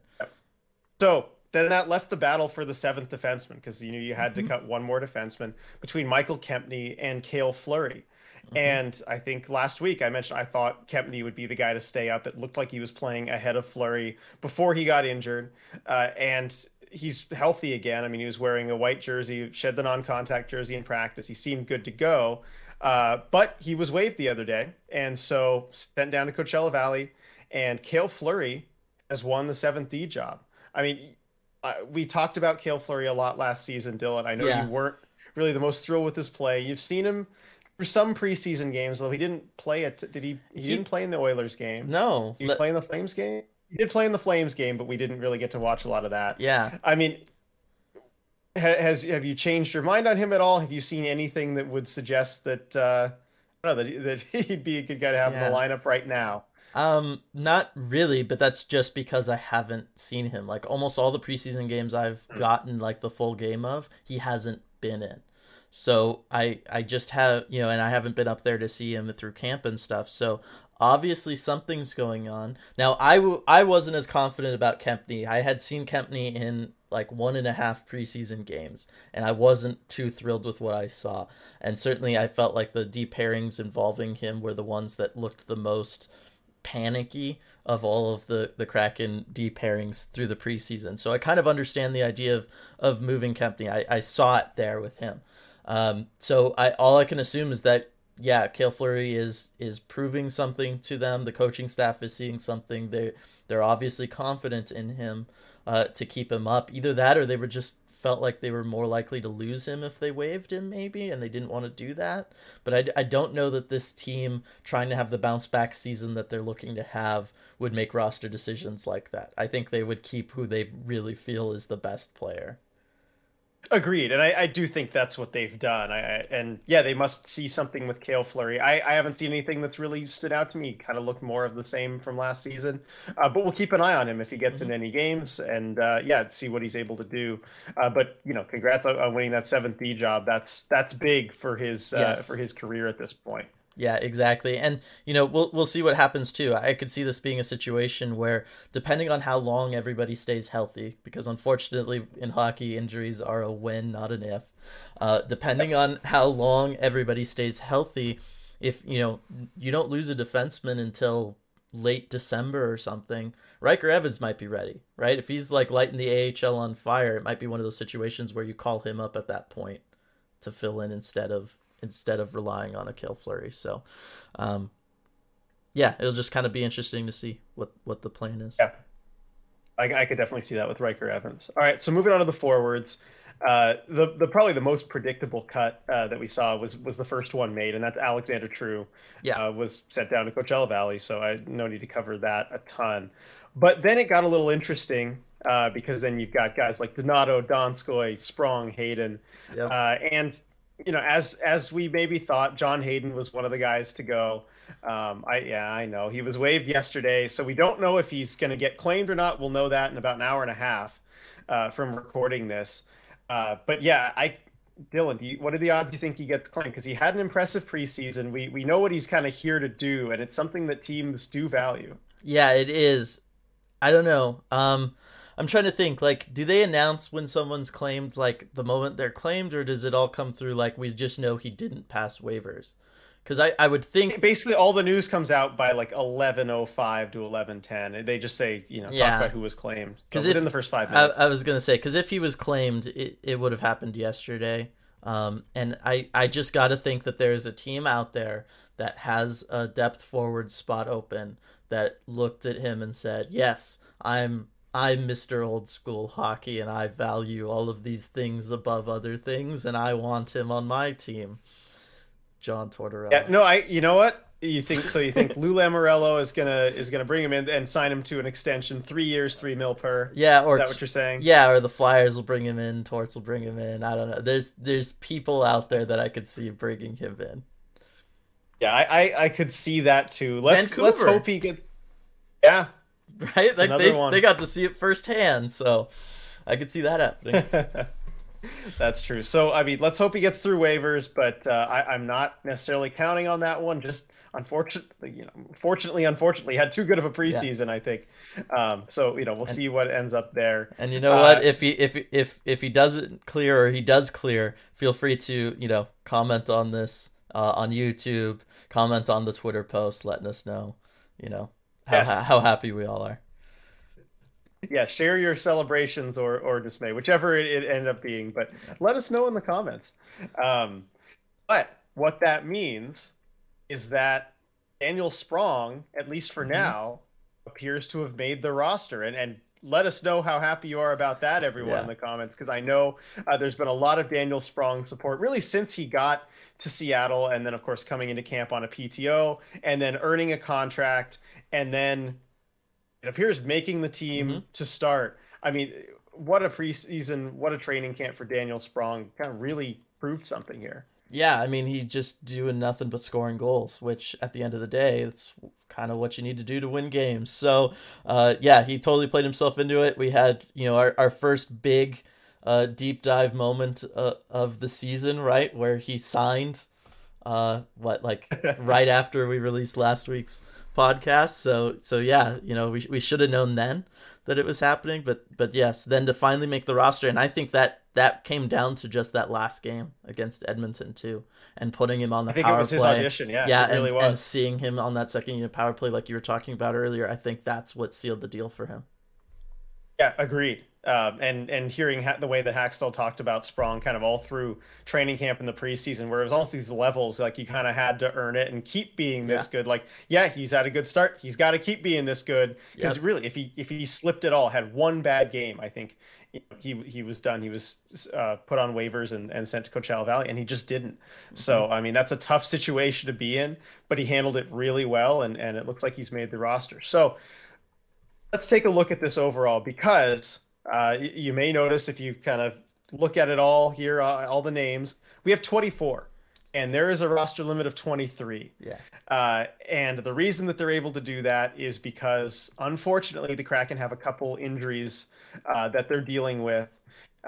So then that left the battle for the seventh defenseman because you knew you had mm-hmm. to cut one more defenseman between Michael Kempny and Cale Fleury. Mm-hmm. And I think last week I mentioned I thought Kempny would be the guy to stay up. It looked like he was playing ahead of Fleury before he got injured. Uh, and he's healthy again. I mean, he was wearing a white jersey, shed the non-contact jersey in practice. He seemed good to go, uh, but he was waived the other day, and so sent down to Coachella Valley. And Cale Fleury has won the seventh D job. I mean, uh, we talked about Cale Fleury a lot last season, Dylan. I know yeah. you weren't really the most thrilled with his play. You've seen him for some preseason games, though he didn't play it. Did he? He, he didn't play in the Oilers game. No, did he play in the Flames game? He did play in the Flames game, but we didn't really get to watch a lot of that. Yeah, I mean, has have you changed your mind on him at all? Have you seen anything that would suggest that uh, know, that that he'd be a good guy to have yeah. in the lineup right now? Um, not really, but that's just because I haven't seen him. Like almost all the preseason games I've hmm. gotten like the full game of, he hasn't been in. So I I just have you know, and I haven't been up there to see him through camp and stuff. So obviously something's going on. Now I w- I wasn't as confident about Kempny. I had seen Kempny in like one and a half preseason games, and I wasn't too thrilled with what I saw. And certainly I felt like the deep pairings involving him were the ones that looked the most panicky of all of the the Kraken deep pairings through the preseason. So I kind of understand the idea of of moving Kempny. I, I saw it there with him. Um, so I all I can assume is that yeah, Cale Fleury is is proving something to them. The coaching staff is seeing something. They they're obviously confident in him uh, to keep him up. Either that, or they were just felt like they were more likely to lose him if they waived him, maybe, and they didn't want to do that. But I, I don't know that this team trying to have the bounce back season that they're looking to have would make roster decisions like that. I think they would keep who they really feel is the best player. Agreed, and I, I, do think that's what they've done. I, I, and yeah, they must see something with Cale Fleury. I, I haven't seen anything that's really stood out to me. Kind of looked more of the same from last season, uh, but we'll keep an eye on him if he gets mm-hmm. in any games, and uh, yeah, see what he's able to do. Uh, but you know, congrats on, on, winning that seventh D job. That's that's big for his uh, yes. for his career at this point. Yeah, exactly. And you know, we'll we'll see what happens too. I could see this being a situation where depending on how long everybody stays healthy because unfortunately in hockey injuries are a when, not an if. Uh, depending on how long everybody stays healthy, if you know, you don't lose a defenseman until late December or something, Ryker Evans might be ready, right? If he's like lighting the AHL on fire, it might be one of those situations where you call him up at that point to fill in instead of instead of relying on a Cale Fleury. So, um, yeah, it'll just kind of be interesting to see what what the plan is. Yeah, I, I could definitely see that with Ryker Evans. All right, so moving on to the forwards. Uh, the the probably the most predictable cut uh, that we saw was was the first one made, and that's Alexander True. Yeah, uh, was sent down to Coachella Valley, so I no need to cover that a ton. But then it got a little interesting uh, because then you've got guys like Donato, Donskoi, Sprong, Hayden, yep. Uh, and you know as as we maybe thought, John Hayden was one of the guys to go. Um, I yeah, I know he was waived yesterday, so we don't know if he's going to get claimed or not. We'll know that in about an hour and a half uh, from recording this. Uh, but yeah, I Dylan, you, what are the odds you think he gets claimed? Because he had an impressive preseason. We we know what he's kind of here to do, and it's something that teams do value. Yeah, it is. I don't know. Um, I'm trying to think. Like, do they announce when someone's claimed, like the moment they're claimed, or does it all come through like we just know he didn't pass waivers? Because I, I would think basically all the news comes out by like eleven oh five to eleven ten. They just say you know yeah. talk about who was claimed. Because so within the first five minutes. I, I was gonna say because if he was claimed, it, it would have happened yesterday. Um, and I I just got to think that there's a team out there that has a depth forward spot open that looked at him and said, "Yes, I'm I'm Mr. Old School Hockey and I value all of these things above other things and I want him on my team." John Tortorella. Yeah, no, I. You know what? You think so? You think Lou Lamoriello is gonna is gonna bring him in and sign him to an extension, three years, three mil per? Yeah, or is that what you're saying? Yeah, or the Flyers will bring him in, Torts will bring him in. I don't know. There's there's people out there that I could see bringing him in. Yeah, I I, I could see that too. Let's Vancouver. let's hope he get. Yeah, right. like they one. they got to see it firsthand, so I could see that happening. That's true. So, I mean, let's hope he gets through waivers, but uh, I, am not necessarily counting on that one. Just unfortunately, you know, fortunately, unfortunately, had too good of a preseason. Yeah. I think. Um, so, you know, we'll and, see what ends up there. And you know uh, what? If he if if if he doesn't clear or he does clear, feel free to you know comment on this uh, on YouTube, comment on the Twitter post, letting us know, you know, how yes. how happy we all are yeah, share your celebrations or or dismay, whichever it, it ended up being. But let us know in the comments. Um, but what that means is that Daniel Sprong, at least for mm-hmm. now, appears to have made the roster, and and let us know how happy you are about that, everyone, yeah. in the comments, because I know uh, there's been a lot of Daniel Sprong support really since he got to Seattle, and then of course coming into camp on a PTO, and then earning a contract, and then it appears making the team mm-hmm. to start. I mean, what a preseason, what a training camp for Daniel Sprong. Kind of really proved something here. Yeah, I mean, he's just doing nothing but scoring goals, which at the end of the day, it's kind of what you need to do to win games. So, uh, yeah, he totally played himself into it. We had, you know, our, our first big uh, deep dive moment uh, of the season, right? Where he signed, uh, what, like right after we released last week's podcast. So so yeah, you know, we we should have known then that it was happening, but but yes, then to finally make the roster, and I think that that came down to just that last game against Edmonton too, and putting him on the I think power it was play. his audition, yeah, yeah, really and, and seeing him on that second unit power play, like you were talking about earlier, I think that's what sealed the deal for him. Yeah, agreed. Um, and and hearing ha- the way that Hakstol talked about Sprong kind of all through training camp in the preseason, where it was almost these levels, like you kind of had to earn it and keep being this yeah. good. Like, yeah, he's had a good start. He's got to keep being this good because yep. really, if he if he slipped at all, had one bad game, I think he he was done. He was uh, put on waivers and, and sent to Coachella Valley, and he just didn't. Mm-hmm. So I mean, that's a tough situation to be in, but he handled it really well, and and it looks like he's made the roster. So let's take a look at this overall because uh, you may notice if you kind of look at it all here, uh, all the names, we have 24, and there is a roster limit of 23. Yeah. Uh, and the reason that they're able to do that is because, unfortunately, the Kraken have a couple injuries uh, that they're dealing with.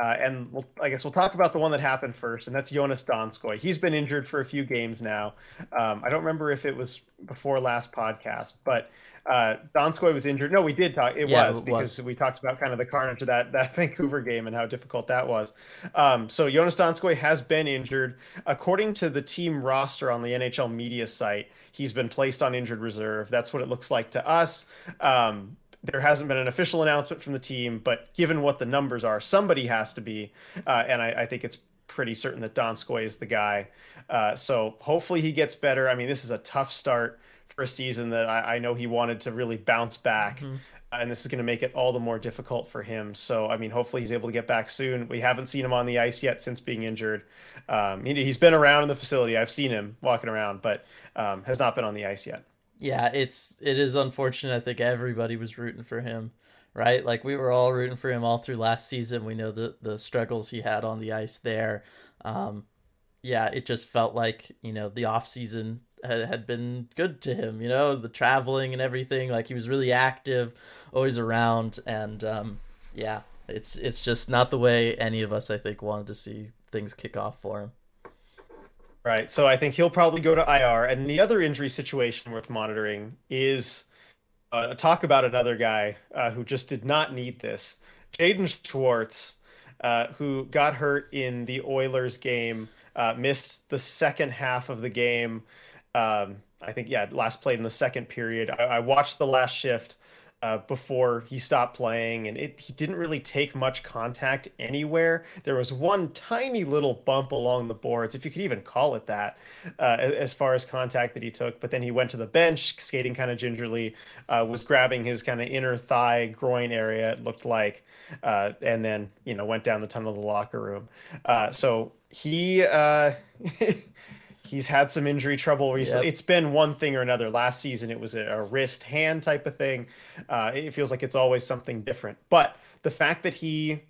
Uh, and we'll, I guess we'll talk about the one that happened first, and that's Joonas Donskoi. He's been injured for a few games now. Um, I don't remember if it was before last podcast, but uh, Donskoi was injured. No, we did talk. It yeah, was it because was. we talked about kind of the carnage of that that Vancouver game and how difficult that was. Um, so Joonas Donskoi has been injured. According to the team roster on the NHL media site, he's been placed on injured reserve. That's what it looks like to us. Um, there hasn't been an official announcement from the team, but given what the numbers are, somebody has to be, uh, and I, I think it's pretty certain that Donskoi is the guy. Uh, so hopefully he gets better. I mean, this is a tough start for a season that I, I know he wanted to really bounce back. Mm-hmm. And this is going to make it all the more difficult for him. So, I mean, hopefully he's able to get back soon. We haven't seen him on the ice yet since being injured. Um, he, has been around in the facility. I've seen him walking around, but um, has not been on the ice yet. Yeah, it's it is unfortunate. I think everybody was rooting for him, right? Like we were all rooting for him all through last season. We know the the struggles he had on the ice there. Um, yeah, it just felt like you know the off season had, had been good to him. You know, the traveling and everything. Like he was really active, always around, and um, yeah, it's it's just not the way any of us I think wanted to see things kick off for him. Right. So I think he'll probably go to IR. And the other injury situation worth monitoring is uh, talk about another guy uh, who just did not need this. Jaden Schwartz, uh, who got hurt in the Oilers game, uh, missed the second half of the game. Um, I think, yeah, last played in the second period. I, I watched the last shift uh, before he stopped playing, and it, he didn't really take much contact anywhere. There was one tiny little bump along the boards, if you could even call it that, uh, as far as contact that he took. But then he went to the bench, skating kind of gingerly, uh, was grabbing his kind of inner thigh, groin area, it looked like, uh, and then you know went down the tunnel of the locker room. Uh, so he. He's had some injury trouble recently. Yep. It's been one thing or another. Last season, it was a, a wrist hand type of thing. Uh, it feels like it's always something different. But the fact that he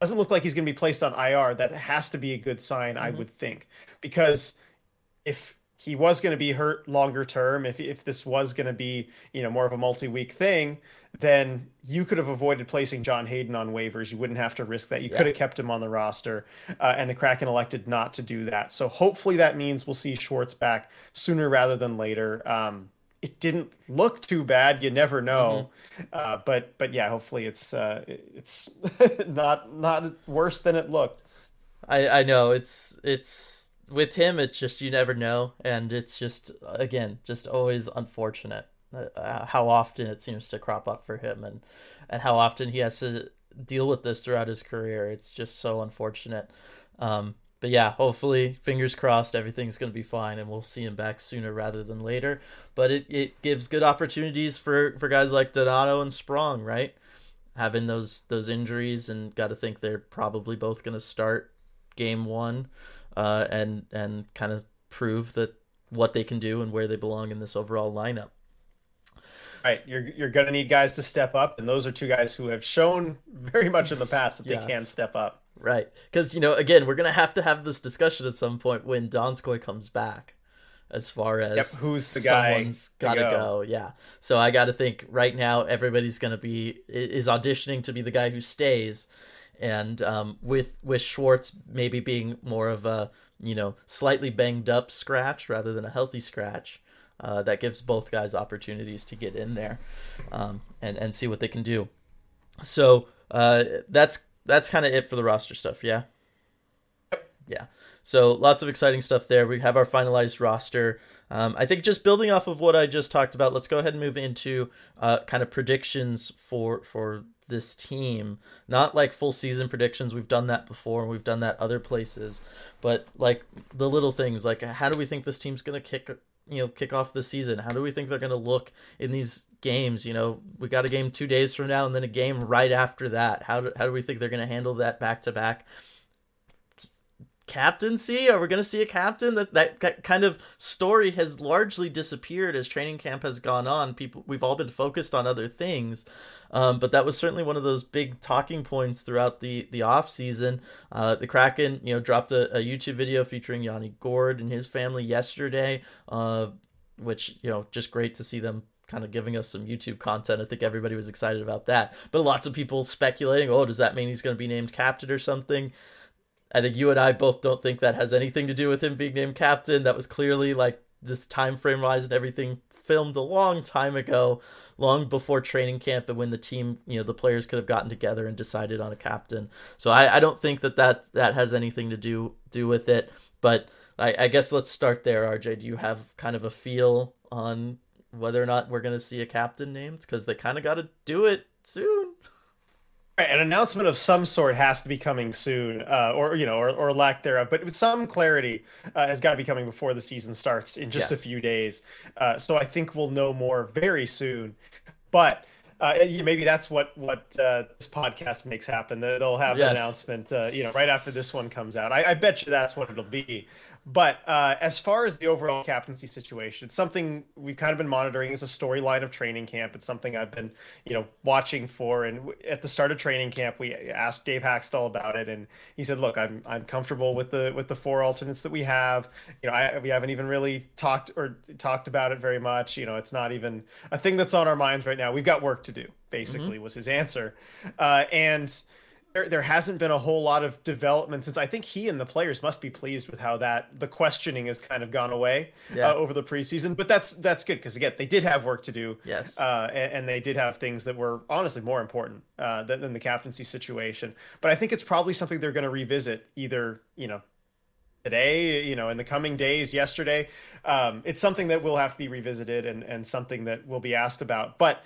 doesn't look like he's going to be placed on IR, that has to be a good sign, mm-hmm. I would think, because if he was going to be hurt longer term, if if this was going to be you know more of a multi week thing, then you could have avoided placing John Hayden on waivers. You wouldn't have to risk that. You yeah. could have kept him on the roster, uh, and the Kraken elected not to do that. So hopefully that means we'll see Schwartz back sooner rather than later. Um, it didn't look too bad. You never know, mm-hmm. uh, but but yeah, hopefully it's uh, it's not not worse than it looked. I I know it's it's with him, it's just you never know, and it's just again just always unfortunate uh, how often it seems to crop up for him, and and how often he has to deal with this throughout his career. It's just so unfortunate. Um, but yeah, hopefully, fingers crossed, everything's going to be fine, and we'll see him back sooner rather than later. But it, it gives good opportunities for, for guys like Donato and Sprong, right? Having those those injuries, and got to think they're probably both going to start game one uh, and and kind of prove that what they can do and where they belong in this overall lineup. Right, you're you're gonna need guys to step up, and those are two guys who have shown very much in the past that yeah. they can step up. Right, because you know, again, we're gonna have to have this discussion at some point when Donskoi comes back. As far as yep, who's the guy? Someone's gotta go. go. Yeah. So I gotta think right now. Everybody's gonna be is auditioning to be the guy who stays, and um, with with Schwartz maybe being more of a you know slightly banged up scratch rather than a healthy scratch. Uh, that gives both guys opportunities to get in there um, and and see what they can do. So uh, that's that's kind of it for the roster stuff. Yeah. Yeah. So lots of exciting stuff there. We have our finalized roster. Um, I think just building off of what I just talked about, let's go ahead and move into uh, kind of predictions for for this team. Not like full season predictions. We've done that before and we've done that other places. But like the little things, like how do we think this team's gonna kick you know kick off the season? How do we think they're gonna look in these games? You know, we got a game two days from now and then a game right after that. How do how do we think they're gonna handle that back to back? Captaincy? Are we going to see a captain? That, that kind of story has largely disappeared as training camp has gone on. People, we've all been focused on other things, um, but that was certainly one of those big talking points throughout the the off season. Uh, the Kraken, you know, dropped a, a, YouTube video featuring Yanni Gourde and his family yesterday, uh, which you know, just great to see them kind of giving us some YouTube content. I think everybody was excited about that. But lots of people speculating, oh, does that mean he's going to be named captain or something? I think you and I both don't think that has anything to do with him being named captain. That was clearly like just time frame wise and everything filmed a long time ago, long before training camp and when the team, you know, the players could have gotten together and decided on a captain. So I, I don't think that, that that has anything to do do with it. But I, I guess let's start there, RJ. Do you have kind of a feel on whether or not we're going to see a captain named? Because they kind of got to do it soon. An announcement of some sort has to be coming soon, uh, or you know, or, or lack thereof. But with some clarity, uh, has got to be coming before the season starts in just yes. a few days. Uh, so I think we'll know more very soon. But uh, maybe that's what what uh, this podcast makes happen. They'll have yes. an announcement, uh, you know, right after this one comes out. I, I, bet you that's what it'll be. But uh, as far as the overall captaincy situation, it's something we've kind of been monitoring as a storyline of training camp. It's something I've been, you know, watching for. And at the start of training camp, we asked Dave Hakstol about it, and he said, "Look, I'm I'm comfortable with the with the four alternates that we have. You know, I, we haven't even really talked or talked about it very much. You know, it's not even a thing that's on our minds right now. We've got work to do." Basically, mm-hmm. was his answer, uh, and there, there hasn't been a whole lot of development since I think he and the players must be pleased with how that the questioning has kind of gone away yeah. uh, over the preseason. But that's that's good because again they did have work to do. Yes, uh, and, and, they did have things that were honestly more important uh, than, than the captaincy situation. But I think it's probably something they're going to revisit either you know today you know in the coming days yesterday um, it's something that will have to be revisited and, and something that will be asked about but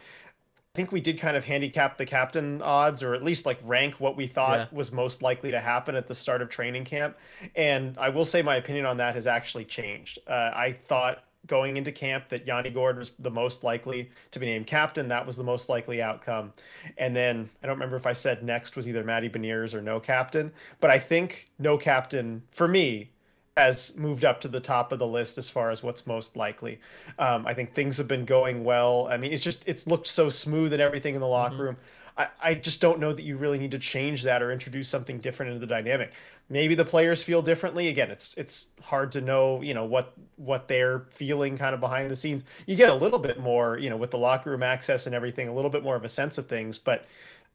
think we did kind of handicap the captain odds, or at least like rank what we thought yeah. was most likely to happen at the start of training camp. And I will say my opinion on that has actually changed. Uh, I thought going into camp that Yanni Gourde was the most likely to be named captain. That was the most likely outcome. And then I don't remember if I said next was either Matty Beniers or no captain, but I think no captain for me has moved up to the top of the list as far as what's most likely. Um, I think things have been going well. I mean, it's just it's looked so smooth and everything in the locker mm-hmm. room. I, I just don't know that you really need to change that or introduce something different into the dynamic. Maybe the players feel differently. Again, it's it's hard to know, you know, what what they're feeling kind of behind the scenes. You get a little bit more, you know, with the locker room access and everything, a little bit more of a sense of things, but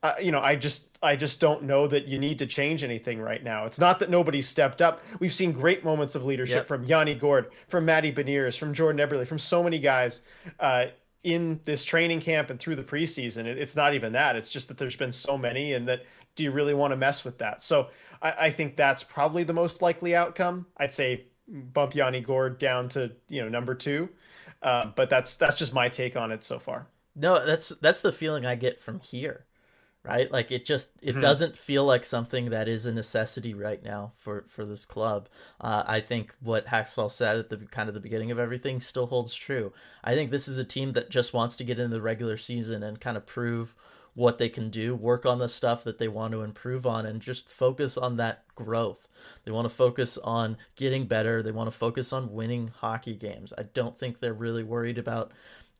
uh, you know, I just I just don't know that you need to change anything right now. It's not that nobody's stepped up. We've seen great moments of leadership yep. from Yanni Gourde, from Matty Beniers, from Jordan Eberle, from so many guys uh, in this training camp and through the preseason. It, it's not even that. It's just that there's been so many, and that do you really want to mess with that? So I, I think that's probably the most likely outcome. I'd say bump Yanni Gourde down to you know number two, uh, but that's that's just my take on it so far. No, that's that's the feeling I get from here right? Like it just it hmm doesn't feel like something that is a necessity right now for for this club. Uh, I think what Hakstol said at the kind of the beginning of everything still holds true. I think this is a team that just wants to get in the regular season and kind of prove what they can do, work on the stuff that they want to improve on, and just focus on that growth. They want to focus on getting better. They want to focus on winning hockey games. I don't think they're really worried about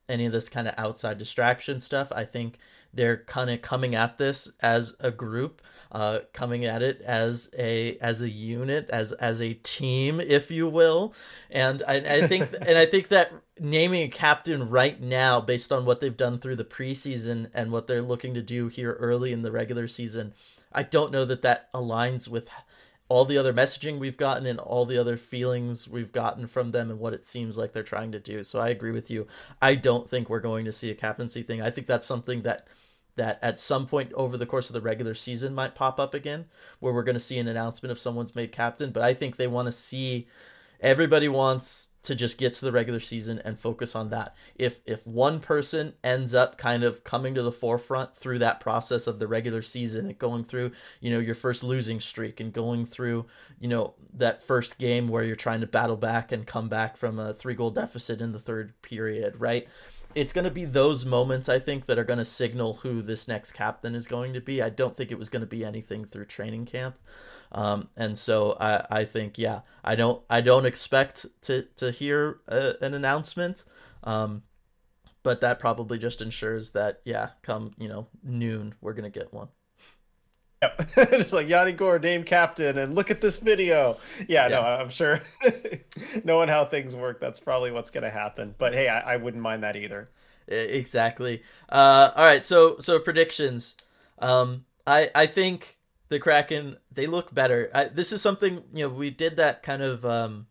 any of this kind of outside distraction stuff. I think they're kind of coming at this as a group, uh, coming at it as a as a unit, as as a team, if you will. And I, I think and I think that naming a captain right now, based on what they've done through the preseason and what they're looking to do here early in the regular season, I don't know that that aligns with all the other messaging we've gotten and all the other feelings we've gotten from them and what it seems like they're trying to do. So I agree with you. I don't think we're going to see a captaincy thing. I think that's something that that at some point over the course of the regular season might pop up again where we're going to see an announcement if someone's made captain, but I think they want to see everybody wants to just get to the regular season and focus on that. If if one person ends up kind of coming to the forefront through that process of the regular season and going through, you know, your first losing streak and going through, you know, that first game where you're trying to battle back and come back from a three goal deficit in the third period, right? It's going to be those moments I think that are going to signal who this next captain is going to be. I don't think it was going to be anything through training camp. Um, and so I, I think yeah I don't I don't expect to to hear a, an announcement, um, but that probably just ensures that yeah come you know noon we're gonna get one. Yep, just like Yanni Gourde named captain, and look at this video. Yeah, yeah. no, I'm sure knowing how things work, that's probably what's gonna happen. But hey, I, I wouldn't mind that either. Exactly. Uh, all right, so so predictions. Um, I I think the Kraken they look better. I, this is something you know we did that kind of um,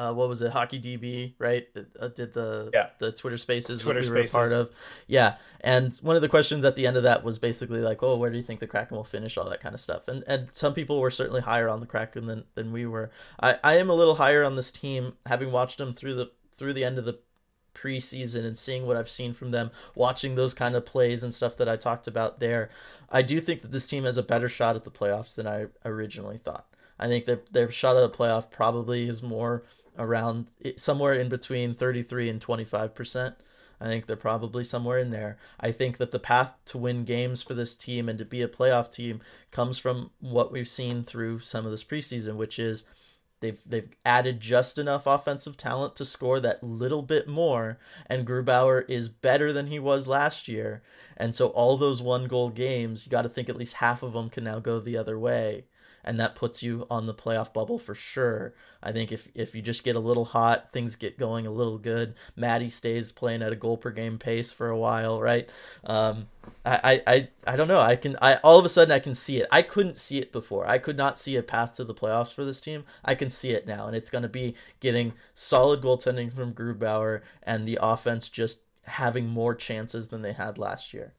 uh, what was it hockey DB right uh, did the yeah. the Twitter Spaces Twitter that we spaces. were a part of yeah and one of the questions at the end of that was basically like oh where do you think the Kraken will finish all that kind of stuff and and some people were certainly higher on the Kraken than than we were. I I am a little higher on this team having watched them through the through the end of the preseason and seeing what I've seen from them, watching those kind of plays and stuff that I talked about there, I do think that this team has a better shot at the playoffs than I originally thought. I think that their shot at the playoff probably is more around somewhere in between 33 and 25 percent. I think they're probably somewhere in there. I think that the path to win games for this team and to be a playoff team comes from what we've seen through some of this preseason, which is they've they've added just enough offensive talent to score that little bit more, and Grubauer is better than he was last year. And so all those one goal games, you got to think at least half of them can now go the other way and that puts you on the playoff bubble for sure. I think if if you just get a little hot, things get going a little good. Matty stays playing at a goal per game pace for a while, right? Um, I, I I don't know. I can I all of a sudden I can see it. I couldn't see it before. I could not see a path to the playoffs for this team. I can see it now, and it's going to be getting solid goaltending from Grubauer and the offense just having more chances than they had last year.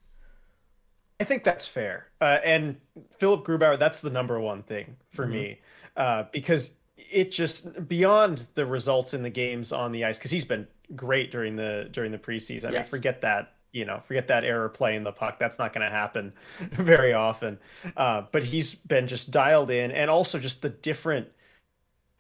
I think that's fair. Uh, and Philipp Grubauer, that's the number one thing for mm-hmm. me, uh, because it just beyond the results in the games on the ice, because he's been great during the during the preseason. I yes. mean, forget that you know, forget that error playing the puck. That's not going to happen very often. Uh, but he's been just dialed in, and also just the different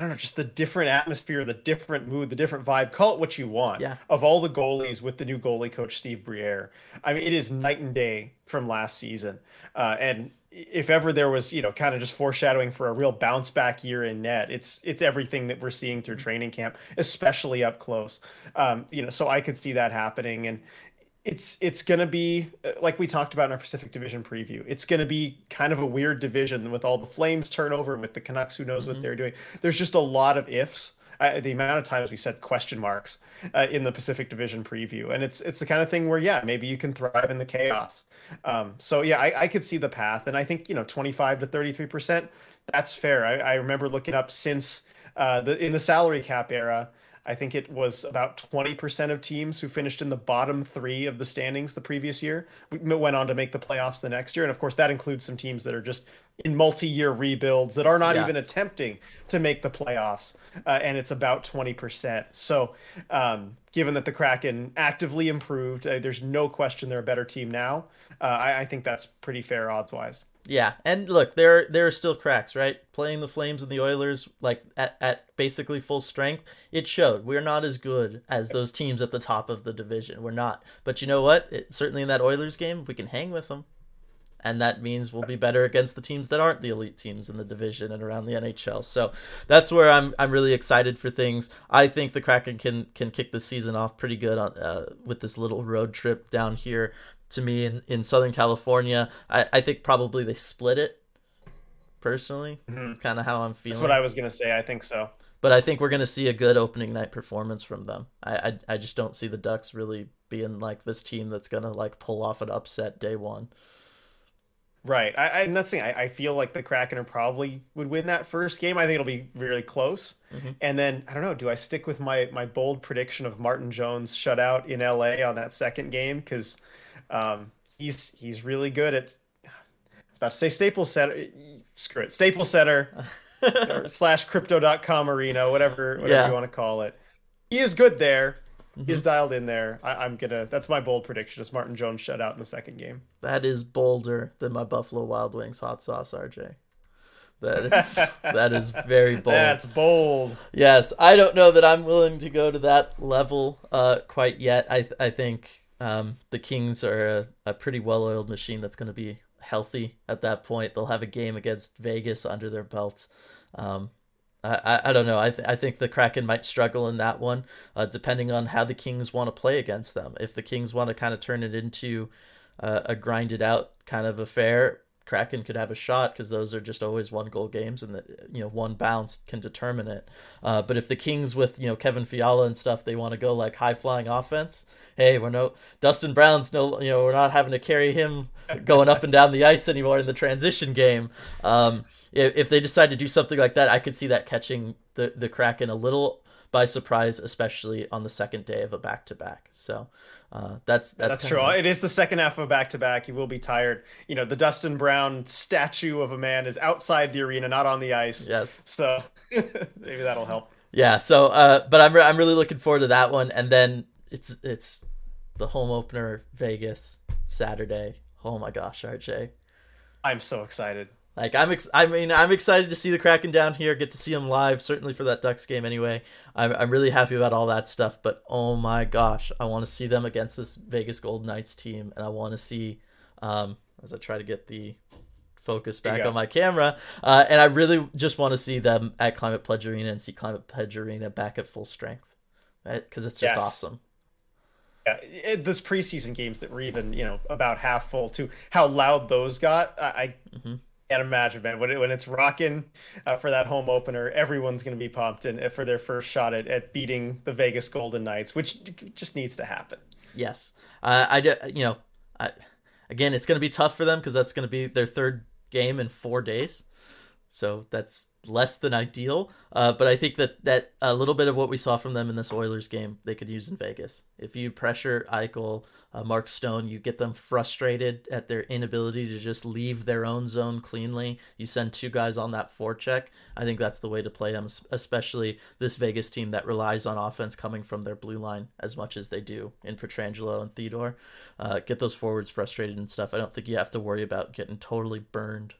I don't know, just the different atmosphere, the different mood, the different vibe. Call it what you want. Yeah. Of all the goalies with the new goalie coach Steve Briere, I mean, it is night and day from last season. Uh, and if ever there was, you know, kind of just foreshadowing for a real bounce back year in net, it's it's everything that we're seeing through training camp, especially up close. Um, you know, so I could see that happening, and it's it's going to be uh, like we talked about in our Pacific Division preview. It's going to be kind of a weird division with all the Flames turnover, with the Canucks who knows mm-hmm. what they're doing. There's just a lot of ifs. Uh, the amount of times we said question marks uh, in the Pacific Division preview, and it's it's the kind of thing where yeah, maybe you can thrive in the chaos. Um, so yeah, I, I could see the path, and I think you know 25 to 33 percent. That's fair. I, I remember looking up since uh, the in the salary cap era I think it was about 20% of teams who finished in the bottom three of the standings the previous year went on to make the playoffs the next year. And of course, that includes some teams that are just in multi year rebuilds that are not yeah. even attempting to make the playoffs. Uh, and it's about 20%. So, um, given that the Kraken actively improved, uh, there's no question they're a better team now. Uh, I, I think that's pretty fair odds wise. Yeah, and look, there there are still cracks, right? Playing the Flames and the Oilers like at, at basically full strength, it showed. We're not as good as those teams at the top of the division. We're not. But you know what? It, certainly in that Oilers game, we can hang with them. And that means we'll be better against the teams that aren't the elite teams in the division and around the NHL. So that's where I'm I'm really excited for things. I think the Kraken can can kick the season off pretty good on uh, with this little road trip down here to me in, in Southern California. I, I think probably they split it. Personally, mm-hmm. kind of how I'm feeling. That's what I was gonna say. I think so. But I think we're gonna see a good opening night performance from them. I, I I just don't see the Ducks really being like this team that's gonna like pull off an upset day one. Right. I, I that's I, I feel like the Kraken are probably would win that first game. I think it'll be really close. Mm-hmm. And then I don't know. Do I stick with my my bold prediction of Martin Jones shutout in LA on that second game? Because um, he's he's really good at. I was about to say Staples Center. Screw it, Staples Center slash Crypto.com arena, whatever whatever yeah. you want to call it. He is good there. Mm-hmm. He's dialed in there. I, am gonna. That's my bold prediction. Is Martin Jones shut out in the second game? That is bolder than my Buffalo Wild Wings hot sauce, RJ. That is that is very bold. That's bold. Yes, I don't know that I'm willing to go to that level uh, quite yet. I I think um, the Kings are a, a pretty well oiled machine that's going to be healthy at that point. They'll have a game against Vegas under their belt. Um, I, I, I, don't know. I, th- I think the Kraken might struggle in that one, uh, depending on how the Kings want to play against them. If the Kings want to kind of turn it into uh, a grinded out kind of affair, Kraken could have a shot because those are just always one goal games, and the, you know one bounce can determine it. Uh, but if the Kings with you know Kevin Fiala and stuff, they want to go like high flying offense. Hey, we're no Dustin Brown's no you know we're not having to carry him going up and down the ice anymore in the transition game. Um, if, if they decide to do something like that, I could see that catching the the Kraken a little by surprise, especially on the second day of a back to back. So uh, that's that's, that's true. Of... It is the second half of a back to back. You will be tired. You know, the Dustin Brown statue of a man is outside the arena, not on the ice. Yes. So maybe that'll help. Yeah. So, uh, but I'm re- I'm really looking forward to that one, and then it's it's the home opener Vegas Saturday. Oh my gosh, RJ. I'm so excited. Like I'm, ex- I mean, I'm excited to see the Kraken down here. Get to see them live, certainly for that Ducks game. Anyway, I'm, I'm really happy about all that stuff. But oh my gosh, I want to see them against this Vegas Golden Knights team, and I want to see, um, as I try to get the focus back on my camera, uh, and I really just want to see them at Climate Pledge Arena and see Climate Pledge Arena back at full strength, because it's just yes. awesome. Yeah, it, this preseason games that were even you know about half full too. How loud those got, I, I mm-hmm. Can't imagine, man. When it, when it's rocking uh, for that home opener, everyone's going to be pumped and uh, for their first shot at, at beating the Vegas Golden Knights, which just needs to happen. Yes, uh, I you know, I, again, it's going to be tough for them because that's going to be their third game in four days. So that's less than ideal. Uh, but I think that, that a little bit of what we saw from them in this Oilers game, they could use in Vegas. If you pressure Eichel, uh, Mark Stone, you get them frustrated at their inability to just leave their own zone cleanly. You send two guys on that forecheck. I think that's the way to play them, especially this Vegas team that relies on offense coming from their blue line as much as they do in Pietrangelo and Theodore. Uh, get those forwards frustrated and stuff. I don't think you have to worry about getting totally burned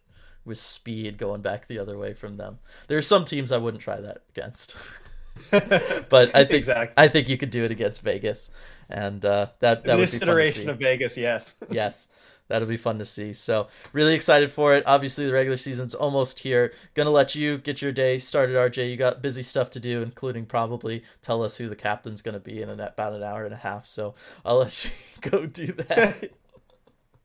with speed going back the other way from them. There are some teams I wouldn't try that against. but I think exactly. I think you could do it against Vegas, and uh, that that this would be iteration of Vegas, yes, yes, that'll be fun to see. So really excited for it. Obviously, the regular season's almost here. Gonna let you get your day started, RJ. You got busy stuff to do, including probably tell us who the captain's gonna be in about an hour and a half. So I'll let you go do that.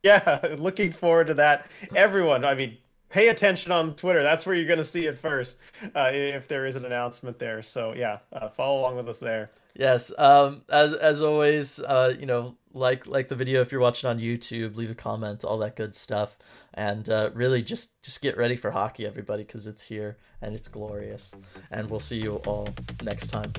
yeah, looking forward to that. Everyone, I mean, pay attention on Twitter. That's where you're going to see it first uh, if there is an announcement there. So yeah, uh, follow along with us there. Yes. Um, as as always, uh, you know, like like the video if you're watching on YouTube, leave a comment, all that good stuff, and uh, really just just get ready for hockey, everybody, because it's here and it's glorious. And we'll see you all next time.